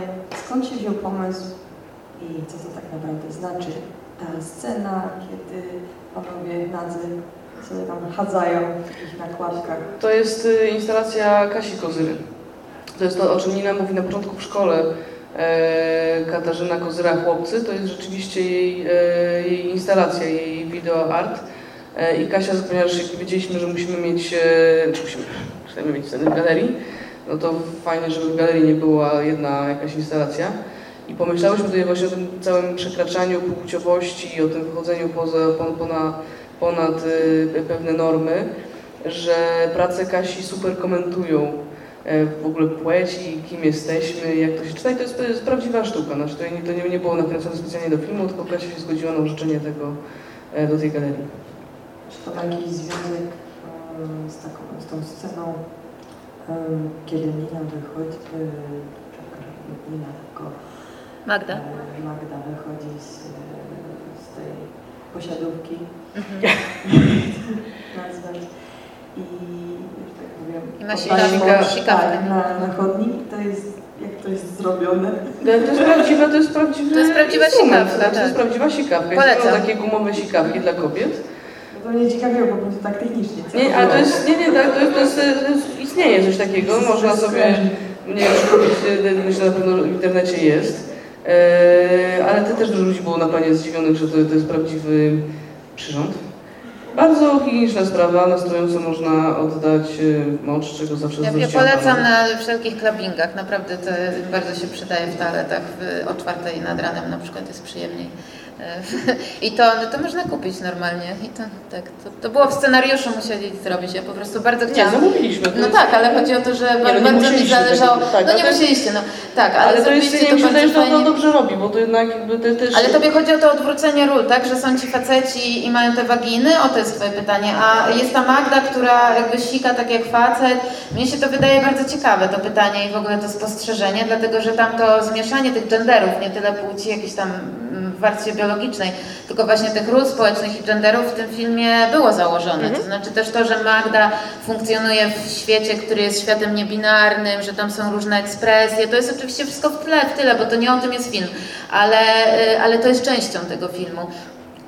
skąd się wziął pomysł i co to tak naprawdę znaczy ta scena, kiedy panowie nadzy sobie tam chadzają w takich nakładkach? To jest y, instalacja Kasi Kozyry. To jest to, o czym Nina mówi na początku w szkole. E, Katarzyna Kozyra Chłopcy, to jest rzeczywiście jej, e, jej instalacja, jej video art. E, I Kasia, ponieważ jak wiedzieliśmy, że musimy mieć, czy musimy, chcemy mieć scenę w galerii, no to fajnie, żeby w galerii nie była jedna jakaś instalacja. I pomyślałyśmy tutaj właśnie o tym całym przekraczaniu płciowości o tym wychodzeniu poza, pon- pona, ponad y, pewne normy, że prace Kasi super komentują e, w ogóle płeć i kim jesteśmy, jak to się czyta. I to jest, to jest prawdziwa sztuka. Znaczy, to, nie, to nie, było nakręcone specjalnie do filmu, tylko Kasia się zgodziła na użyczenie tego e, do tej galerii. Czy to jakiś związek em, z, taką, z tą sceną, kiedy Nina wychodzi, e, nie Nina, tylko Magda. Magda wychodzi z, e, z tej posiadówki, Mhm. *laughs* nazwać, i, że tak powiem, I ma oddaje sikawkę. tak, na, na chodnik. To jest, jak to jest zrobione. Ale To jest prawdziwa, to jest prawdziwy To jest prawdziwa instrument, sikawka, To jest tak. prawdziwa sikawka. Polecam. Są takie gumowe sikawki dla kobiet. No to mnie ciekawiło po prostu tak technicznie. co Nie, ale to jest, nie, nie, tak, to jest, to jest, to jest istnieje coś takiego, można sobie, nie wiem, kupić, myślę, na pewno w internecie jest, ale to też dużo ludzi było na planie zdziwionych, że to, to jest prawdziwy przyrząd. Bardzo higieniczna sprawa, na stojąco można oddać e, mocz, czego zawsze Ja, ja polecam na wszelkich clubbingach, naprawdę to bardzo się przydaje w toaletach o czwartej nad ranem na przykład jest przyjemniej *laughs* I to, no to można kupić normalnie. I to, tak, to, to było w scenariuszu, musieli zrobić. Ja po prostu bardzo chciałam. Nie, zamówiliśmy. No tak, ale chodzi o to, że no nie bardzo mi zależało. tak, no nie to musieliście, no tak, ale, Ale to jest, nie mi się wydaje, że to, bardzo to fajnie. dobrze robi, bo to jednak jakby te, też... Ale tobie chodzi o to odwrócenie ról, tak? Że są ci faceci i mają te waginy? O to jest twoje pytanie. A jest ta Magda, która jakby sika tak jak facet. Mnie się to wydaje bardzo ciekawe, to pytanie i w ogóle to spostrzeżenie, dlatego że tam to zmieszanie tych genderów, nie tyle płci jakiejś tam mm, w warstwie biologicznej, tylko właśnie tych ról społecznych i genderów w tym filmie było założone. To znaczy też to, że Magda funkcjonuje w świecie, który jest światem niebinarnym, że tam są różne ekspresje. To jest oczywiście wszystko w tyle, w tyle, bo to nie o tym jest film, ale, y, ale to jest częścią tego filmu.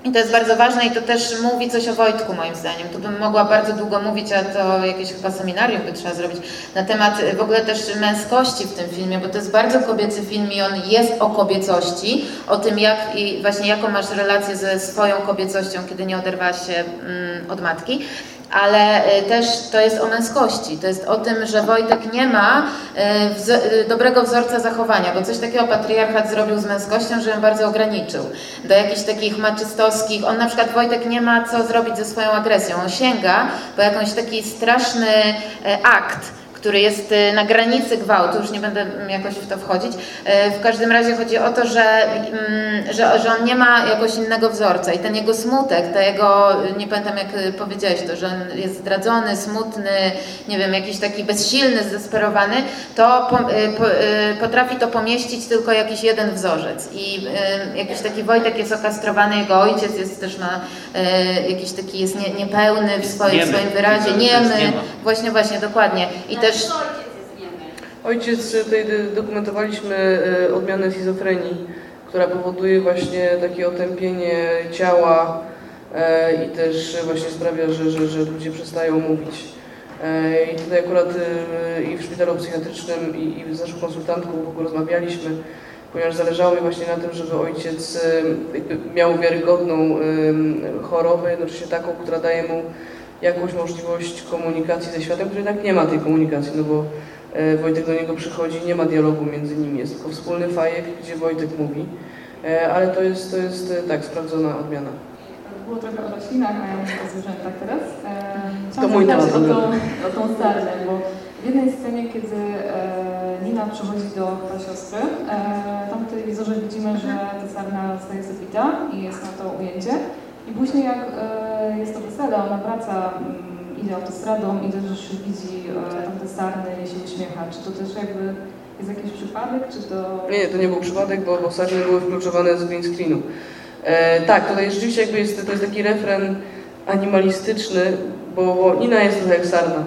I to jest bardzo ważne i to też mówi coś o Wojtku moim zdaniem. Tu bym mogła bardzo długo mówić, a to jakieś chyba seminarium by trzeba zrobić na temat y, w ogóle też męskości w tym filmie, bo to jest bardzo kobiecy film i on jest o kobiecości, o tym jak i właśnie jaką masz relację ze swoją kobiecością, kiedy nie oderwałaś się mm, od matki. Ale y, też to jest o męskości. To jest o tym, że Wojtek nie ma y, y, dobrego wzorca zachowania, bo coś takiego patriarchat zrobił z męskością, że ją bardzo ograniczył. Do jakichś takich maczystowskich. On na przykład Wojtek nie ma co zrobić ze swoją agresją. On sięga po jakąś taki straszny akt który jest y, na granicy gwałtu, już nie będę jakoś w to wchodzić. Y, W każdym razie chodzi o to, że, mm, że, że on nie ma jakoś innego wzorca i ten jego smutek, ta jego, nie pamiętam jak y, powiedziałeś to, że on jest zdradzony, smutny, nie wiem, jakiś taki bezsilny, zdesperowany, to po, po, potrafi to pomieścić tylko jakiś jeden wzorzec i jakiś taki Wojtek jest okastrowany, jego ojciec jest też ma jakiś taki, jest nie, niepełny w swoim, w swoim wyrazie, niemy. Właśnie, właśnie, dokładnie. I też Ojciec, y, tutaj dokumentowaliśmy y, odmianę schizofrenii, która powoduje właśnie takie otępienie ciała e, i też właśnie sprawia, że, że, że ludzie przestają mówić. E, I tutaj akurat i w szpitalu psychiatrycznym i, i z naszą konsultantką w ogóle rozmawialiśmy, ponieważ zależało mi właśnie na tym, żeby ojciec miał wiarygodną chorobę, jednocześnie taką, która daje mu jakąś możliwość komunikacji ze światem, który jednak nie ma tej komunikacji, no bo e, Wojtek do niego przychodzi, nie ma dialogu między nimi, jest tylko wspólny fajek, gdzie Wojtek mówi, E, ale to jest, to jest e, tak, sprawdzona odmiana. Było trochę o roślinach, a ja mówię o zwierzętach teraz. E, To mój zapytać temat o tą, ulubiony. o tą sarnę, bo w jednej scenie, kiedy Nina przychodzi do siostry, tam w telewizorze widzimy, że ta sarna zostaje zabita i jest na to ujęcie. I później jak e, jest to wesele, ona wraca, mm, idzie autostradą i też widzi e, sarny i się uśmiecha. Czy to też jakby jest jakiś przypadek, czy to... Nie, to nie był przypadek, bo, bo sarny były wykluczowane z green screenu. E, tak, tutaj rzeczywiście jakby jest, to jest taki refren animalistyczny, bo, bo Nina jest trochę jak sarna.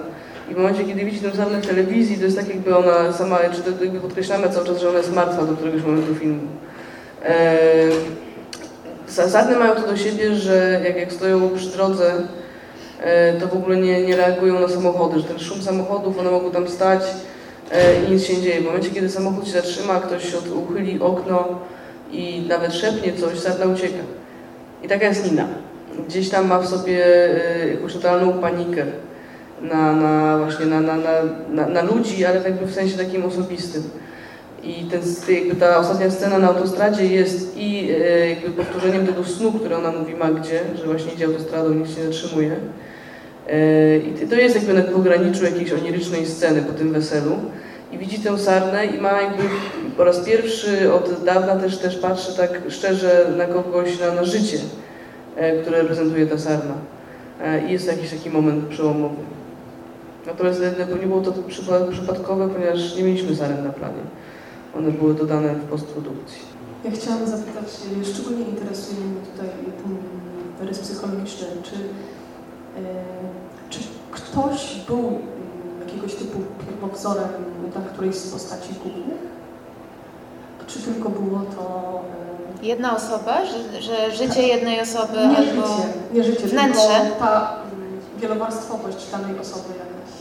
I w momencie, kiedy widzi tę sarnę w telewizji, to jest tak jakby ona sama, czy to jakby podkreślamy cały czas, że ona jest martwa do któregoś momentu filmu. E, sa- sarny mają to do siebie, że jak, jak stoją przy drodze, e, to w ogóle nie, nie reagują na samochody, że ten szum samochodów, one mogą tam stać e, i nic się nie dzieje. W momencie, kiedy samochód się zatrzyma, ktoś od, uchyli okno i nawet szepnie coś, sarna ucieka. I taka jest Nina. Gdzieś tam ma w sobie e, jakąś totalną panikę na, na właśnie na, na, na, na ludzi, ale jakby w sensie takim osobistym. I ten, jakby ta ostatnia scena na autostradzie jest i e, jakby powtórzeniem tego snu, który ona mówi Magdzie, że właśnie idzie autostradą, nic się nie zatrzymuje. E, I to jest jakby na pograniczu jakiejś onirycznej sceny po tym weselu. I widzi tę sarnę i ma jakby po raz pierwszy od dawna też, też patrzy tak szczerze na kogoś, na, na życie, e, które reprezentuje ta sarna. I jest to jakiś taki moment przełomowy. Natomiast nie było to przypa- przypadkowe, ponieważ nie mieliśmy saren na planie. One były dodane w postprodukcji. Ja chciałam zapytać, e, szczególnie interesuje mnie tutaj ten rys psychologiczny, czy, e, czy ktoś był jakiegoś typu pierwowzorem dla którejś z postaci głównych? Czy tylko było to jedna osoba, że, że życie jednej osoby e, nie albo... życie, nie życie, wnętrze? ta wielowarstwowość danej osoby jakaś?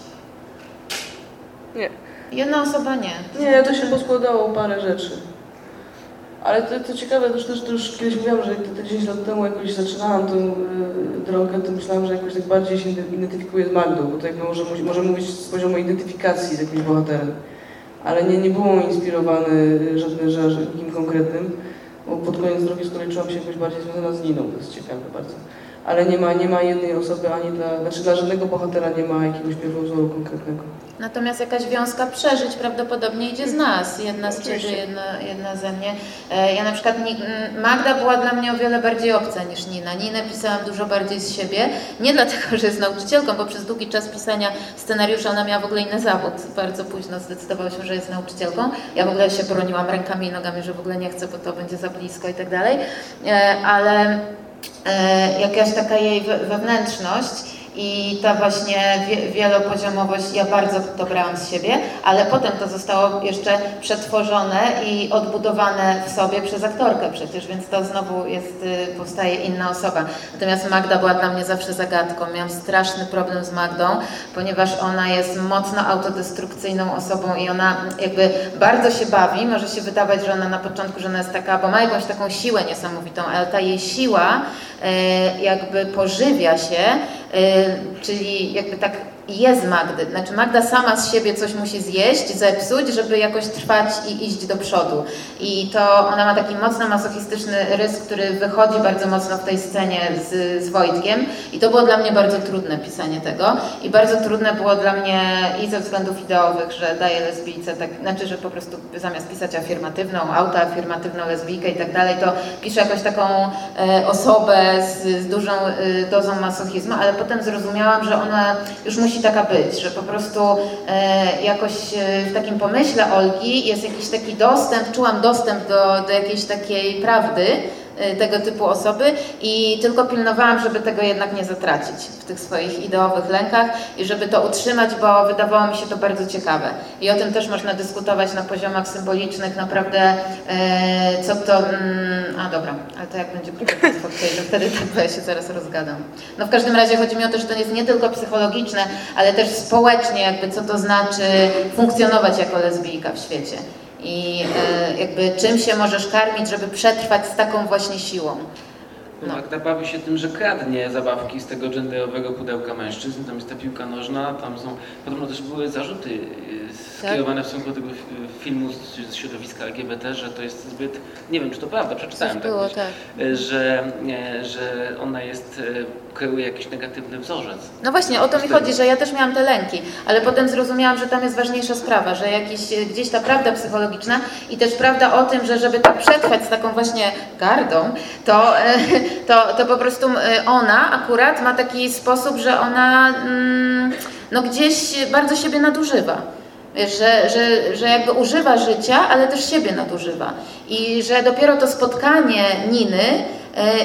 Nie. Jedna osoba nie. Nie, to się poskładało parę rzeczy. Ale to, to ciekawe, to już, to już kiedyś mówiłam, że jak te 10 lat temu jakoś zaczynałam tą y, drogę, to myślałam, że jakoś tak bardziej się identyfikuję z Magdą, bo to jakby może, może mówić z poziomu identyfikacji z jakimś bohaterem. Ale nie, nie było inspirowany żadnym, żadnym konkretnym. bo pod koniec drogi z kolei czułam się jakoś bardziej związana z Niną, to jest ciekawe bardzo. Ale nie ma, nie ma jednej osoby, ani dla, znaczy dla żadnego bohatera nie ma jakiegoś pierwowzoru konkretnego. Natomiast jakaś wiązka przeżyć prawdopodobnie idzie z nas. Jedna z Ciebie, jedna, jedna ze mnie. E, Ja na przykład, Magda była dla mnie o wiele bardziej obca niż Nina. Ninę pisałam dużo bardziej z siebie. Nie dlatego, że jest nauczycielką, bo przez długi czas pisania scenariusza ona miała w ogóle inny zawód. Bardzo późno zdecydowała się, że jest nauczycielką. Ja w ogóle się broniłam rękami i nogami, że w ogóle nie chcę, bo to będzie za blisko i tak dalej. E, Ale jakaś taka jej we- wewnętrzność i ta właśnie wie, wielopoziomowość, ja bardzo to brałam z siebie, ale potem to zostało jeszcze przetworzone i odbudowane w sobie przez aktorkę przecież, więc to znowu jest, y, powstaje inna osoba. Natomiast Magda była dla mnie zawsze zagadką. Miałam straszny problem z Magdą, ponieważ ona jest mocno autodestrukcyjną osobą i ona jakby bardzo się bawi. Może się wydawać, że ona na początku, że ona jest taka, bo ma jakąś taką siłę niesamowitą, ale ta jej siła e, jakby pożywia się, czyli jakby tak jest Magdy. Znaczy Magda sama z siebie coś musi zjeść, zepsuć, żeby jakoś trwać i iść do przodu. I to ona ma taki mocno masochistyczny rys, który wychodzi bardzo mocno w tej scenie z, z Wojtkiem. I to było dla mnie bardzo trudne pisanie tego. I bardzo trudne było dla mnie i ze względów ideowych, że daję lesbijce, tak, znaczy, że po prostu zamiast pisać afirmatywną, autoafirmatywną lesbijkę i tak dalej, to piszę jakąś taką e, osobę z, z dużą e, dozą masochizmu, ale potem zrozumiałam, że ona już musi taka być, że po prostu e, jakoś e, w takim pomyśle Olgi jest jakiś taki dostęp, czułam dostęp do, do jakiejś takiej prawdy, tego typu osoby i tylko pilnowałam, żeby tego jednak nie zatracić w tych swoich ideowych lękach i żeby to utrzymać, bo wydawało mi się to bardzo ciekawe. I o tym też można dyskutować na poziomach symbolicznych, naprawdę e, co to... Mm, a dobra, ale to jak będzie w to wtedy tak ja się zaraz rozgadam. No w każdym razie chodzi mi o to, że to jest nie tylko psychologiczne, ale też społecznie jakby co to znaczy funkcjonować jako lesbijka w świecie i e, jakby czym się możesz karmić, żeby przetrwać z taką właśnie siłą. No. Magda bawi się tym, że kradnie zabawki z tego genderowego pudełka mężczyzn. Tam jest ta piłka nożna, tam są. Podobno też były zarzuty y, skierowane w stosunku do tego fi- filmu z, środowiska LGBT, że to jest zbyt. Nie wiem, czy to prawda, przeczytałem Coś było, gdzieś, tak. że, że ona jest. Kreuje jakiś negatywny wzorzec. No właśnie, o to mi chodzi, że ja też miałam te lęki, ale potem zrozumiałam, że tam jest ważniejsza sprawa, że jakiś, e, gdzieś ta prawda psychologiczna i też prawda o tym, że żeby tak przetrwać z taką właśnie gardą, to, e, to, to po prostu e, ona akurat ma taki sposób, że ona mm, no gdzieś bardzo siebie nadużywa. Że, że, że jakby używa życia, ale też siebie nadużywa. I że dopiero to spotkanie Niny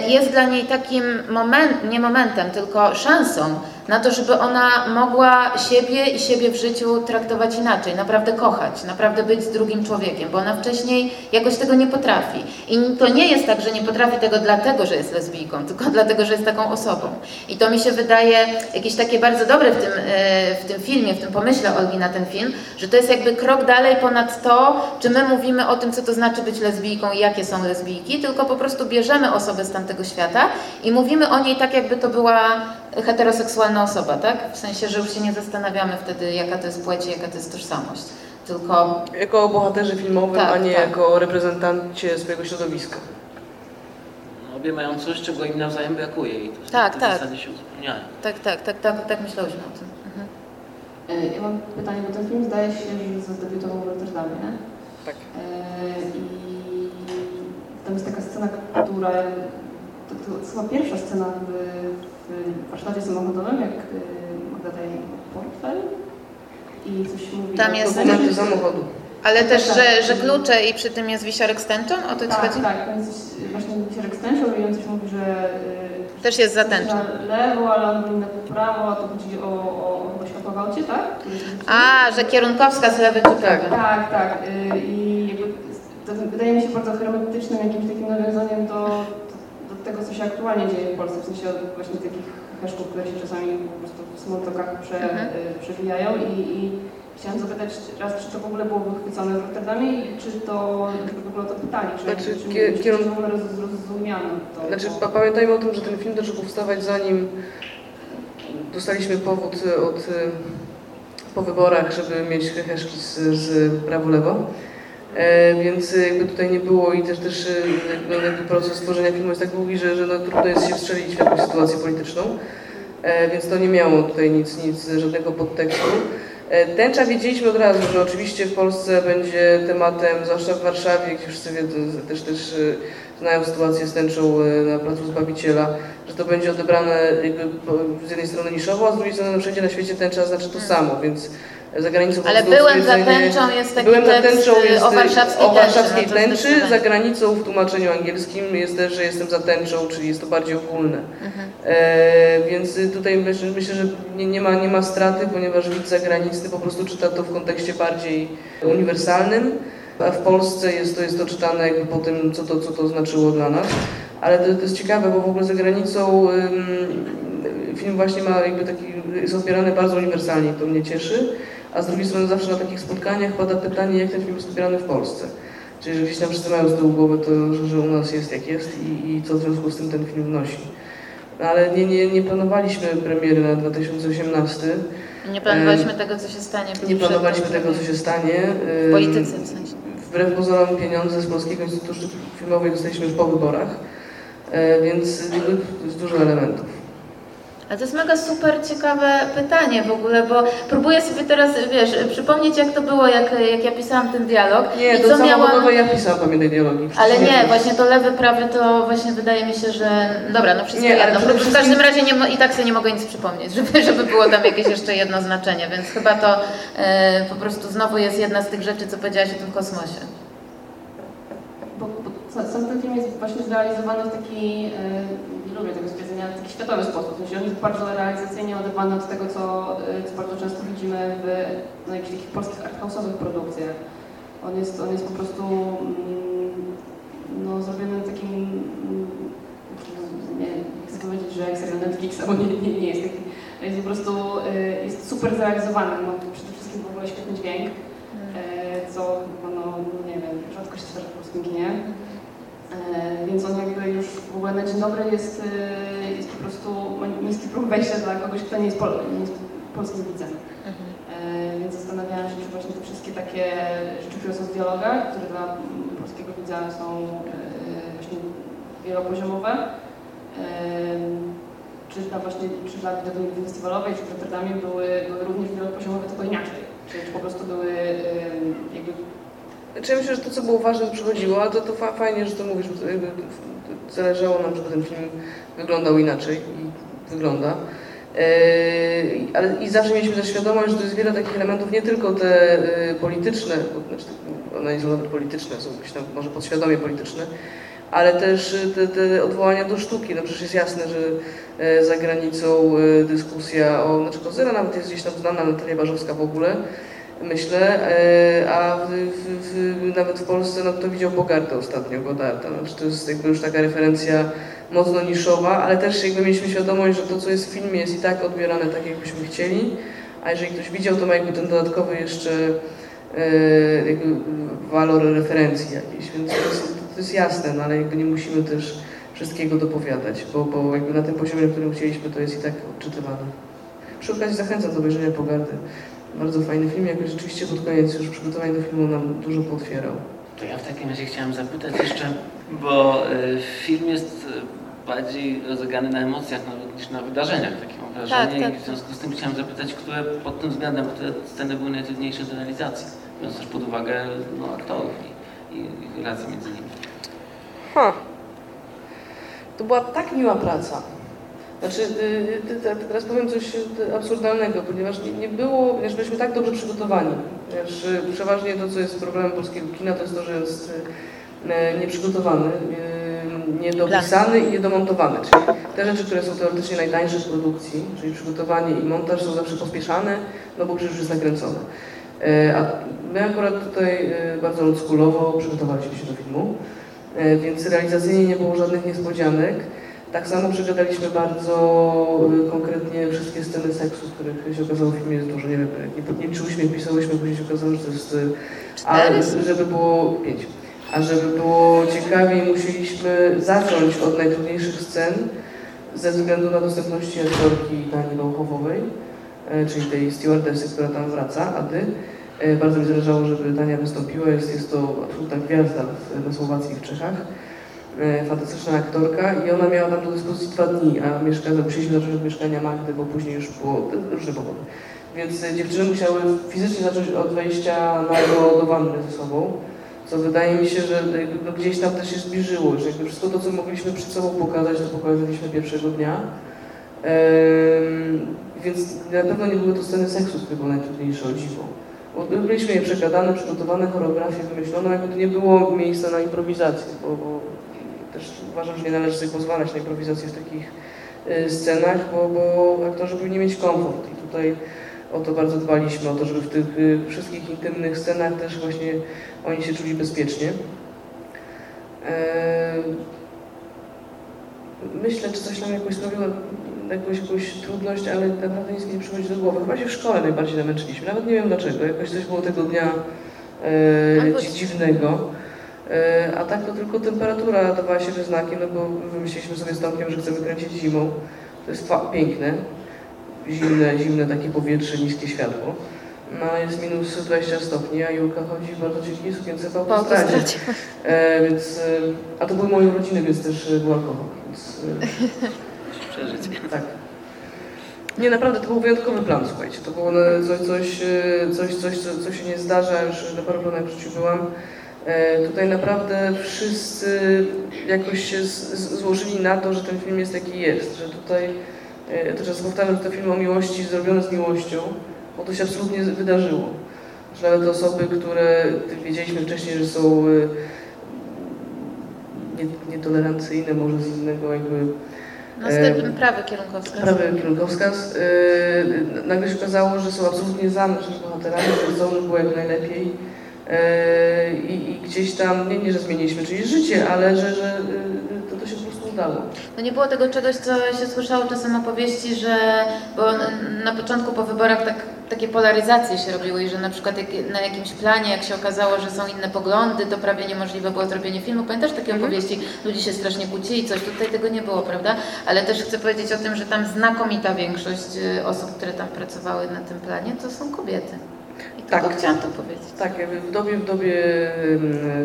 jest dla niej takim moment, nie momentem, tylko szansą na to, żeby ona mogła siebie i siebie w życiu traktować inaczej, naprawdę kochać, naprawdę być z drugim człowiekiem, bo ona wcześniej jakoś tego nie potrafi. I to nie jest tak, że nie potrafi tego dlatego, że jest lesbijką, *laughs* tylko dlatego, że jest taką osobą. I to mi się wydaje jakieś takie bardzo dobre w tym, e, w tym filmie, w tym pomyśle Olgi na ten film, że to jest jakby krok dalej ponad to, czy my mówimy o tym, co to znaczy być lesbijką i jakie są lesbijki, tylko po prostu bierzemy osobę z tamtego świata i mówimy o niej tak, jakby to była heteroseksualna osoba, tak? W sensie, że już się nie zastanawiamy wtedy, jaka to jest płeć i jaka to jest tożsamość. Tylko Jako o bohaterze filmowym, Tak, a nie tak. jako reprezentancie swojego środowiska. No, obie mają coś, czego im nawzajem brakuje i to Tak, w tak. zasadzie się uzupełniają. tak, tak, tak, tak, tak myślałyśmy o tym. Mhm. E, Ja mam pytanie, bo ten film zdaje się, że zadebiutował w Rotterdamie, nie? Tak. E, I tam jest taka scena, która... To, chyba pierwsza scena w, w warsztacie samochodowym, jak e, Magda daje portfel i coś mówi... Tam o- jest- Dokumenty samochodu. Ale też, Tak, że, tak. że klucze i przy tym jest wisiorek z tęczą? O to ci Tak, chodzi? tak, tam jest właśnie Wisiorek stęsiał i on coś mówi, że... e, Też jest za tęczą. Na lewo, ale on powinna po prawo, a to chodzi o, o chyba światłowałcie, tak? A, że kierunkowska z lewy czy prawy. Tak, tak. y, I jakby to wydaje mi się bardzo hermetycznym jakimś takim nawiązaniem do, do, do tego, co się aktualnie dzieje w Polsce, w sensie od właśnie takich heszków, które się czasami po prostu w smoltokach prze, Mhm. y, przewijają i, i chciałam zapytać raz, czy to w ogóle było wychwycone w Rotterdamie i czy to, w ogóle to pytali, czy, Znaczy, czy, czy, czy w ogóle roz, zrozumiano to. Znaczy, bo- pa- pamiętajmy o tym, że ten film zaczął powstawać zanim dostaliśmy powód od, y, po wyborach, żeby mieć heheszki z, z prawo-lewo. E, więc jakby tutaj nie było i też, też e, jakby proces tworzenia filmu jest tak długi, że, że no, trudno jest się wstrzelić w jakąś sytuację polityczną. E, więc to nie miało tutaj nic, nic żadnego podtekstu. Tęcza wiedzieliśmy od razu, że oczywiście w Polsce będzie tematem, zwłaszcza w Warszawie, gdzie wszyscy wiedzą, też, też znają sytuację z tęczą na Placu Zbawiciela, że to będzie odebrane jakby z jednej strony niszowo, a z drugiej strony no, wszędzie na świecie tęcza znaczy to samo, więc za granicą Ale byłem za tęczą jest taki Byłem tekst tęczą y, jest o warszawskiej o warszawskiej tęczy, tęczy, za granicą w tłumaczeniu angielskim jest też, że jestem za tęczą, czyli jest to bardziej ogólne. Mhm. E, więc tutaj myślę, myślę że nie, nie, ma, nie ma straty, ponieważ widz zagraniczny po prostu czyta to w kontekście bardziej uniwersalnym, a w Polsce jest to, jest to czytane jakby po tym, co to, co to znaczyło dla nas. Ale to, to jest ciekawe, bo w ogóle za granicą ym, film właśnie ma jakby taki, jest odbierany bardzo uniwersalnie, to mnie cieszy. A z drugiej strony zawsze na takich spotkaniach pada pytanie, jak ten film jest odbierany w Polsce. Czyli że gdzieś tam wszyscy mają z tyłu głowy to, że, że u nas jest jak jest i, i co w związku z tym ten film wnosi. No, ale nie, nie, nie planowaliśmy premiery na 2018. Nie planowaliśmy Em, tego, co się stanie. Nie planowaliśmy tego, co się stanie. W Ym, polityce w sensie. Wbrew pozorom pieniądze z Polskiego Instytutu Sztuk Filmowych dostaliśmy już po wyborach, e, więc jakby jest dużo elementów. A to jest mega super ciekawe pytanie w ogóle, bo próbuję sobie teraz, wiesz, przypomnieć jak to było, jak, jak ja pisałam ten dialog. Nie, i to co miałam... ja pisałam, pamiętaj dialogi. Ale nie, właśnie to lewy, prawy to właśnie wydaje mi się, że... Dobra, no wszystko Nie, ale jedno. przede W wszystkim- każdym razie nie, i tak sobie nie mogę nic przypomnieć, żeby, *laughs* żeby było tam jakieś jeszcze jedno znaczenie, więc chyba to e, po prostu znowu jest jedna z tych rzeczy, co powiedziałaś o tym kosmosie. Bo, bo sam ten film jest właśnie zrealizowany w taki, nie lubię tego stwierdzenia, w taki światowy sposób. W sensie on jest bardzo realizacyjnie oderwany od tego, co, yy, co bardzo często widzimy w no, jakichś takich polskich arthouse'owych produkcjach. On jest, on jest po prostu mm, no, zrobiony takim, mm, nie chcę powiedzieć, że jak serial Netflixa, bo nie, nie, nie jest taki. Jest po prostu yy, jest super zrealizowany, ma przede wszystkim w ogóle świetny dźwięk. E, co chyba, no, no nie wiem, rzadko się zdarza w polskim kinie. E, Więc on jakby już w ogóle na dzień dobry jest, e, jest po prostu niski próg wejścia dla kogoś, kto nie jest, pol, nie jest polskim widzem. E, Więc zastanawiałam się, czy właśnie te wszystkie takie rzeczy, które są w dialogach, które dla polskiego widza są właśnie wielopoziomowe, czy dla właśnie, czy dla widowni festiwalowej, czy w Rotterdamie były, były również wielopoziomowe, tylko inaczej. Czy, czy po prostu były jakby Znaczy ja myślę, że to, co było ważne, przychodziło, ale to, to fa- fajnie, że to mówisz, bo jakby zależało nam, żeby ten film wyglądał inaczej i wygląda. Eee, ale i zawsze mieliśmy też świadomość, że to jest wiele takich elementów, nie tylko te e, polityczne, bo, znaczy one nie są nawet polityczne, są tam może podświadomie polityczne, ale też e, te, te odwołania do sztuki. No przecież jest jasne, że e, za granicą dyskusja o, znaczy Kozera nawet jest gdzieś tam znana, Natalia Barzowska w ogóle, myślę, e, a w, w, w, nawet w Polsce, no kto widział Bogartę ostatnio, Godarta, no, to jest jakby już taka referencja mocno niszowa, ale też jakby mieliśmy świadomość, że to, co jest w filmie jest i tak odbierane tak, jakbyśmy chcieli, a jeżeli ktoś widział, to ma jakby ten dodatkowy jeszcze e, jakby walor referencji jakiejś, więc to jest, to jest jasne, no, ale jakby nie musimy też wszystkiego dopowiadać, bo, bo jakby na tym poziomie, na którym chcieliśmy, to jest i tak odczytywane. Przy okazji zachęcam do obejrzenia Pogardy. Bardzo fajny film, jakoś rzeczywiście pod koniec już przygotowanie do filmu nam dużo pootwierał. To ja w takim razie chciałem zapytać jeszcze, bo y, film jest y, bardziej rozegrany na emocjach nawet niż na wydarzeniach, takie mam wrażenie. Tak, tak. I w związku z tym chciałem zapytać, które pod tym względem, które sceny były najtrudniejsze do realizacji, biorąc też pod uwagę no, aktorów i, i, i relacje między nimi. Ha. To była tak miła praca. Znaczy, y, y, y, teraz powiem coś absurdalnego, ponieważ nie, nie było, ponieważ byliśmy tak dobrze przygotowani. Ponieważ przeważnie to, co jest problemem polskiego kina, to jest to, że jest nieprzygotowany, niedopisany i niedomontowany. Czyli te rzeczy, które są teoretycznie najtańsze w produkcji, czyli przygotowanie i montaż są zawsze pospieszane, no bo już jest nakręcone. A my akurat tutaj bardzo oldschoolowo przygotowaliśmy się do filmu. Więc realizacyjnie nie było żadnych niespodzianek. Tak samo przegadaliśmy bardzo y, konkretnie wszystkie sceny seksu, których się okazało w filmie jest dużo. Nie wiem, nie, nie czułyśmy, pisałyśmy, później się okazało, że to jest... y, A żeby było pięć. A żeby było ciekawiej, musieliśmy zacząć od najtrudniejszych scen ze względu na dostępności aktorki Dani Lochowowej, e, czyli tej stewardessy, która tam wraca, Ady. E, Bardzo mi zależało, żeby Tania wystąpiła. Jest, jest to absolutna gwiazda na Słowacji i w Czechach. E, Fantastyczna aktorka i ona miała tam do dyspozycji dwa dni, a mieszka, musieliśmy zacząć od mieszkania Magdy, bo później już było różne powody. Więc e, dziewczyny musiały fizycznie zacząć od wejścia na do, wanny ze sobą, co wydaje mi się, że no, gdzieś tam też się zbliżyło, że jakby wszystko to, co mogliśmy przed sobą pokazać, to pokazaliśmy pierwszego dnia. Ehm, więc na pewno nie były to sceny seksu, które były najtrudniejsze o dziwo. Byliśmy je przegadane, przygotowane, choreografię wymyśloną, jakby to nie było miejsca na improwizację, bo, bo uważam, że nie należy sobie pozwalać na improwizację w takich y, scenach, bo, bo aktorzy powinni mieć komfort i tutaj o to bardzo dbaliśmy, o to, żeby w tych y, wszystkich intymnych scenach też właśnie oni się czuli bezpiecznie. Ehm, Myślę, czy coś nam jakoś sprawiło jakąś, jakąś trudność, ale naprawdę nic nie przychodzi do głowy. Chyba się w szkole najbardziej namęczyliśmy. Nawet nie wiem dlaczego. Jakoś coś było tego dnia e, dziwnego. E, a tak to tylko temperatura dawała się znaki, no bo wymyśliliśmy sobie z Tomkiem, że chcemy kręcić zimą. To jest piękne. Zimne, zimne takie powietrze, niskie światło. No a jest minus 20 stopni, a Julka chodzi w bardzo cienkiej sukience po autostradzie. E, więc, e, a to były moje urodziny, więc też e, był alkohol. Więc, e, Przeżyć. tak. Nie, naprawdę to był wyjątkowy plan, słuchajcie. To było coś, coś, coś, coś co, co się nie zdarza, już na paru planach w życiu byłam. E, Tutaj naprawdę wszyscy jakoś się złożyli na to, że ten film jest taki jest, że tutaj, e, często powtarzam, że to film o miłości zrobiony z miłością, bo to się absolutnie wydarzyło. Że nawet osoby, które wiedzieliśmy wcześniej, że są e, nie- nietolerancyjne może z innego jakby Następny prawy kierunkowskaz. prawy kierunkowskaz. Nagle się okazało, że są absolutnie za naszymi bohaterami, że chcą, żeby było jak najlepiej. Yy, i, I gdzieś tam, nie, nie, że zmieniliśmy czyjeś życie, ale że, że yy, to, to się po prostu udało. No nie było tego czegoś, co się słyszało czasem opowieści, że bo na początku po wyborach tak, takie polaryzacje się robiły i że na przykład jak, na jakimś planie, jak się okazało, że są inne poglądy, to prawie niemożliwe było zrobienie filmu. Pamiętasz takie opowieści? Ludzie się strasznie kłócili, coś tutaj tego nie było, prawda? Ale też chcę powiedzieć o tym, że tam znakomita większość y, osób, które tam pracowały na tym planie, to są kobiety. Tak. tylko chciałam to powiedzieć. Tak, jakby w dobie, w dobie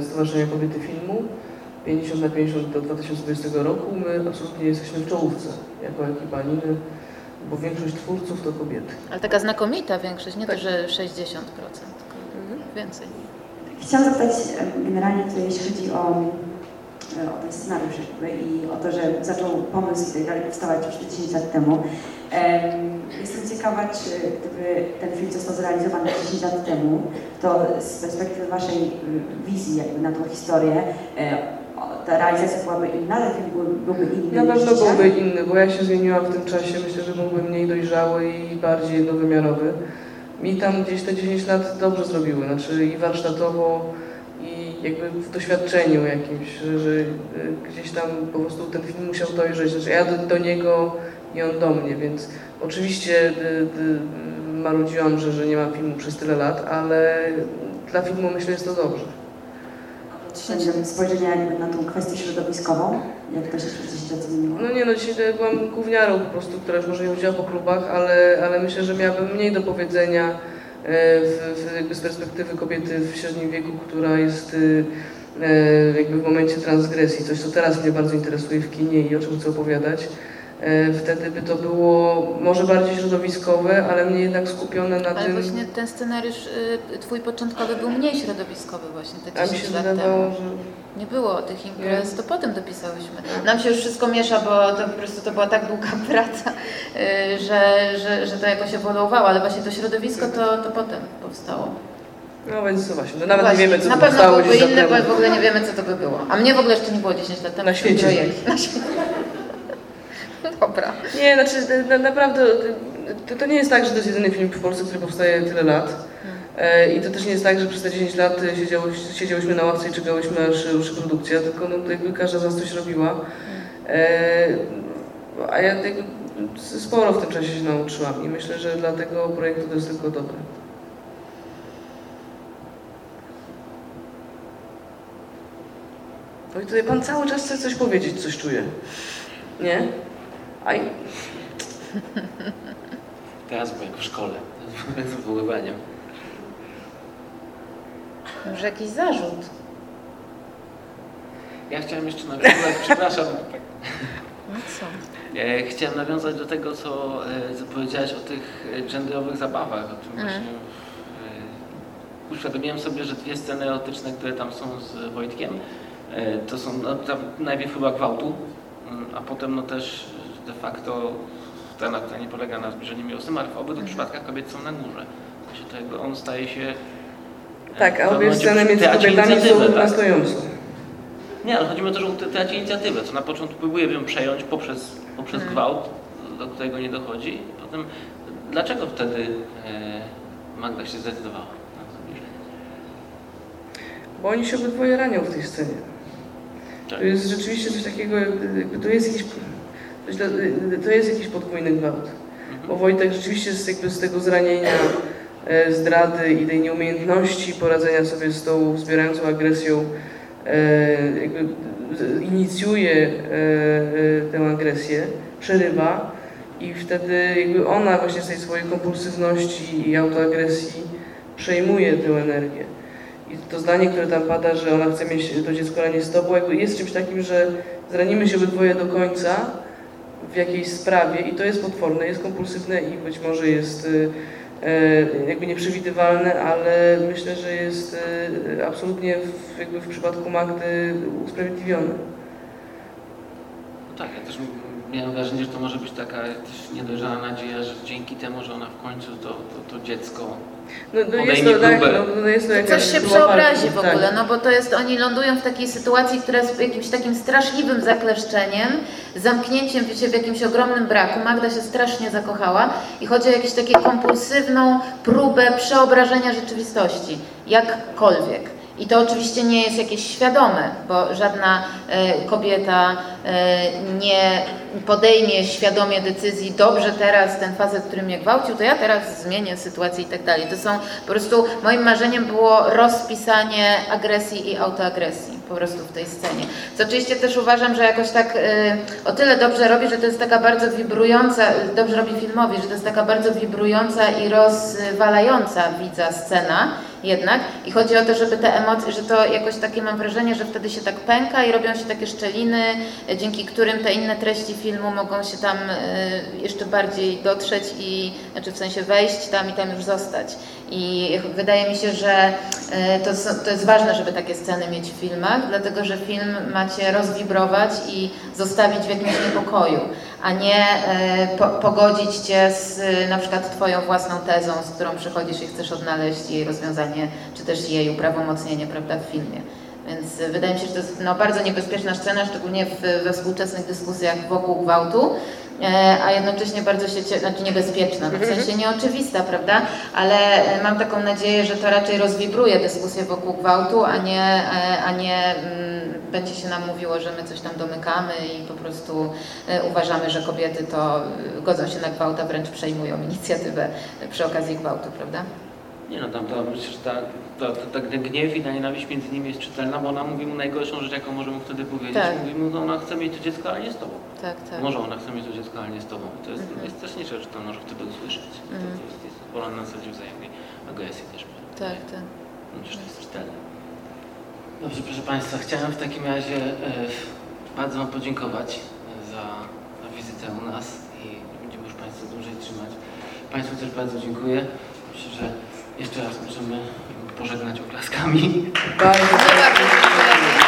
Stowarzyszenia Kobiety Filmu 50 na 50 do 2020 roku my absolutnie jesteśmy w czołówce jako ekipa Niny, bo większość twórców to kobiety. Ale taka znakomita większość, nie Tak. to, że 60%, tylko więcej. Chciałam zapytać generalnie tutaj, jeśli chodzi o, o ten scenariusz jakby i o to, że zaczął pomysł i tak dalej powstawać już te 10 lat temu. Em, Jestem ciekawa, czy gdyby ten film został zrealizowany 10 lat temu, to z perspektywy Waszej y, wizji jakby na tą historię, e, ta realizacja byłaby inna, ten film byłby, inny Na pewno byłby inny, bo ja się zmieniłam w tym czasie. Myślę, że byłby mniej dojrzały i bardziej jednowymiarowy. Mi tam gdzieś te 10 lat dobrze zrobiły, znaczy i warsztatowo, jakby w doświadczeniu jakimś, że, że y, gdzieś tam po prostu ten film musiał dojrzeć. Znaczy ja do, do niego i on do mnie, więc oczywiście y, y, marudziłam, że, że nie mam filmu przez tyle lat, ale dla filmu myślę, jest to dobrze. Względem spojrzenia jakby na tą kwestię środowiskową, jak to się 10 lat zmieniło? No nie no, dzisiaj to byłam gówniarą po prostu, która już może nie chodziła po klubach, ale, ale myślę, że miałabym mniej do powiedzenia w, w, jakby z perspektywy kobiety w średnim wieku, która jest e, e, jakby w momencie transgresji, coś co teraz mnie bardzo interesuje w kinie i o czym chcę opowiadać. E, Wtedy by to było może bardziej środowiskowe, ale mnie jednak skupione na Ale tym... właśnie ten scenariusz y, twój początkowy był mniej środowiskowy właśnie te A mi 10 się lat wydawało, temu. że Nie było tych imprez, to potem dopisałyśmy. Nam się już wszystko miesza, bo to po prostu to była tak długa *laughs* praca, y, że, że, że to jakoś ewoluowało, ale właśnie to środowisko to, to potem powstało. no więc co właśnie, nawet Właśnie, nie wiemy co Na to pewno powstało 10 lat inny, bo w ogóle nie wiemy co to by było. A mnie w ogóle jeszcze nie było 10 lat temu. Na świecie. projekcie. Na świecie. *laughs* Dobra. Nie, znaczy na, naprawdę to, to nie jest tak, że to jest jedyny film w Polsce, który powstaje tyle lat. E, I to też nie jest tak, że przez te 10 lat siedziało, siedziałyśmy na ławce i czekałyśmy aż ruszy produkcja, tylko no, jakby każda z nas coś robiła. E, a ja jakby sporo w tym czasie się nauczyłam i myślę, że dla tego projektu to jest tylko dobre. No i tutaj pan cały czas chce coś powiedzieć, coś czuje. Nie? Aj, *laughs* Teraz byłem jak w szkole, z wywoływaniem. Może jakiś zarzut? Ja chciałem jeszcze nawiązać, przepraszam. *laughs* No co? E, Chciałem nawiązać do tego, co, e, powiedziałaś o tych e, genderowych zabawach, o czym Mhm. właśnie e, uświadomiłem sobie, że dwie sceny erotyczne, które tam są z Wojtkiem, to są no, najpierw chyba gwałtu, mm, a potem no też de facto scena, która nie polega na zbliżeniu miłosnym, ale w obydwu Mhm. przypadkach kobiety są na górze. Jakby on staje się... e, Tak, a obie sceny między kobietami są tak? Nie, ale chodzi o to, że on traci inicjatywę, co na początku próbuje ją przejąć poprzez, poprzez Mhm. gwałt, do którego nie dochodzi. Potem, dlaczego wtedy e, Magda się zdecydowała na zbliżenie? Bo oni się obydwoje ranią w tej scenie. Tak. To jest rzeczywiście coś takiego, jakby to jest jakiś, to jest jakiś podwójny gwałt. Bo Wojtek rzeczywiście z, jakby z tego zranienia, e, zdrady i tej nieumiejętności poradzenia sobie z tą wzbierającą agresją e, jakby inicjuje e, tę agresję, przerywa i wtedy jakby ona właśnie z tej swojej kompulsywności i autoagresji przejmuje tę energię. I to zdanie, które tam pada, że ona chce mieć to dziecko na nie z tobą, jakby jest czymś takim, że zranimy się obydwoje do końca w jakiejś sprawie i to jest potworne, jest kompulsywne i być może jest y, e, jakby nieprzewidywalne, ale myślę, że jest e, absolutnie w, jakby w przypadku Magdy usprawiedliwione. No tak, ja też miałem wrażenie, że to może być taka też niedojrzała nadzieja, że dzięki temu, że ona w końcu to, to, to dziecko No, no jest to, tak, no, no jest to jakaś coś się przeobrazi w ogóle, tak. no bo to jest, oni lądują w takiej sytuacji, która jest jakimś takim straszliwym zakleszczeniem, zamknięciem się w jakimś ogromnym braku. Magda się strasznie zakochała i chodzi o jakąś taką kompulsywną próbę przeobrażenia rzeczywistości, jakkolwiek. I to oczywiście nie jest jakieś świadome, bo żadna e, kobieta e, nie podejmie świadomie decyzji, dobrze teraz ten facet, który mnie gwałcił, to ja teraz zmienię sytuację i tak dalej. To są po prostu, moim marzeniem było rozpisanie agresji i autoagresji po prostu w tej scenie. Co oczywiście też uważam, że jakoś tak e, o tyle dobrze robi, że to jest taka bardzo wibrująca, dobrze robi filmowi, że to jest taka bardzo wibrująca i rozwalająca widza scena jednak. I chodzi o to, żeby te emocje, że to jakoś takie mam wrażenie, że wtedy się tak pęka i robią się takie szczeliny, dzięki którym te inne treści filmu mogą się tam e, jeszcze bardziej dotrzeć i, znaczy w sensie wejść tam i tam już zostać. I wydaje mi się, że e, to, to jest ważne, żeby takie sceny mieć w filmach, dlatego że film macie rozwibrować i zostawić w jakimś niepokoju, a nie e, po, pogodzić cię z na przykład twoją własną tezą, z którą przychodzisz i chcesz odnaleźć jej rozwiązanie, czy też jej uprawomocnienie, prawda, w filmie. Więc wydaje mi się, że to jest no, bardzo niebezpieczna scena, szczególnie w, we współczesnych dyskusjach wokół gwałtu, a jednocześnie bardzo się, znaczy niebezpieczna, no w sensie nieoczywista, prawda? Ale e, mam taką nadzieję, że to raczej rozwibruje dyskusję wokół gwałtu, a nie, e, a nie mm, będzie się nam mówiło, że my coś tam domykamy i po prostu e, uważamy, że kobiety to e, godzą się na gwałt, a wręcz przejmują inicjatywę przy okazji gwałtu, prawda? Nie no, tam to że ta, ta, ta, ta gniew i ta nienawiść między nimi jest czytelna, bo ona mówi mu najgorszą rzecz, jaką może mu wtedy powiedzieć. Tak. Mówi mu, że ona chce mieć to dziecko, ale nie z tobą. Tak, tak. Może ona chce mieć to dziecko, ale nie z tobą. To jest Mhm. najstraszniejsze, że to może wtedy usłyszeć. To, Mhm. to jest, jest pola na zasadzie wzajemnej agresji też. Tak, tak. Myślę, że to jest czytelne. Dobrze, proszę Państwa, chciałem w takim razie e, bardzo Wam podziękować za, za wizytę u nas i nie będziemy już Państwa dłużej trzymać. Państwu też bardzo dziękuję. Myślę, że jeszcze raz możemy pożegnać oklaskami. Bardzo dziękuję.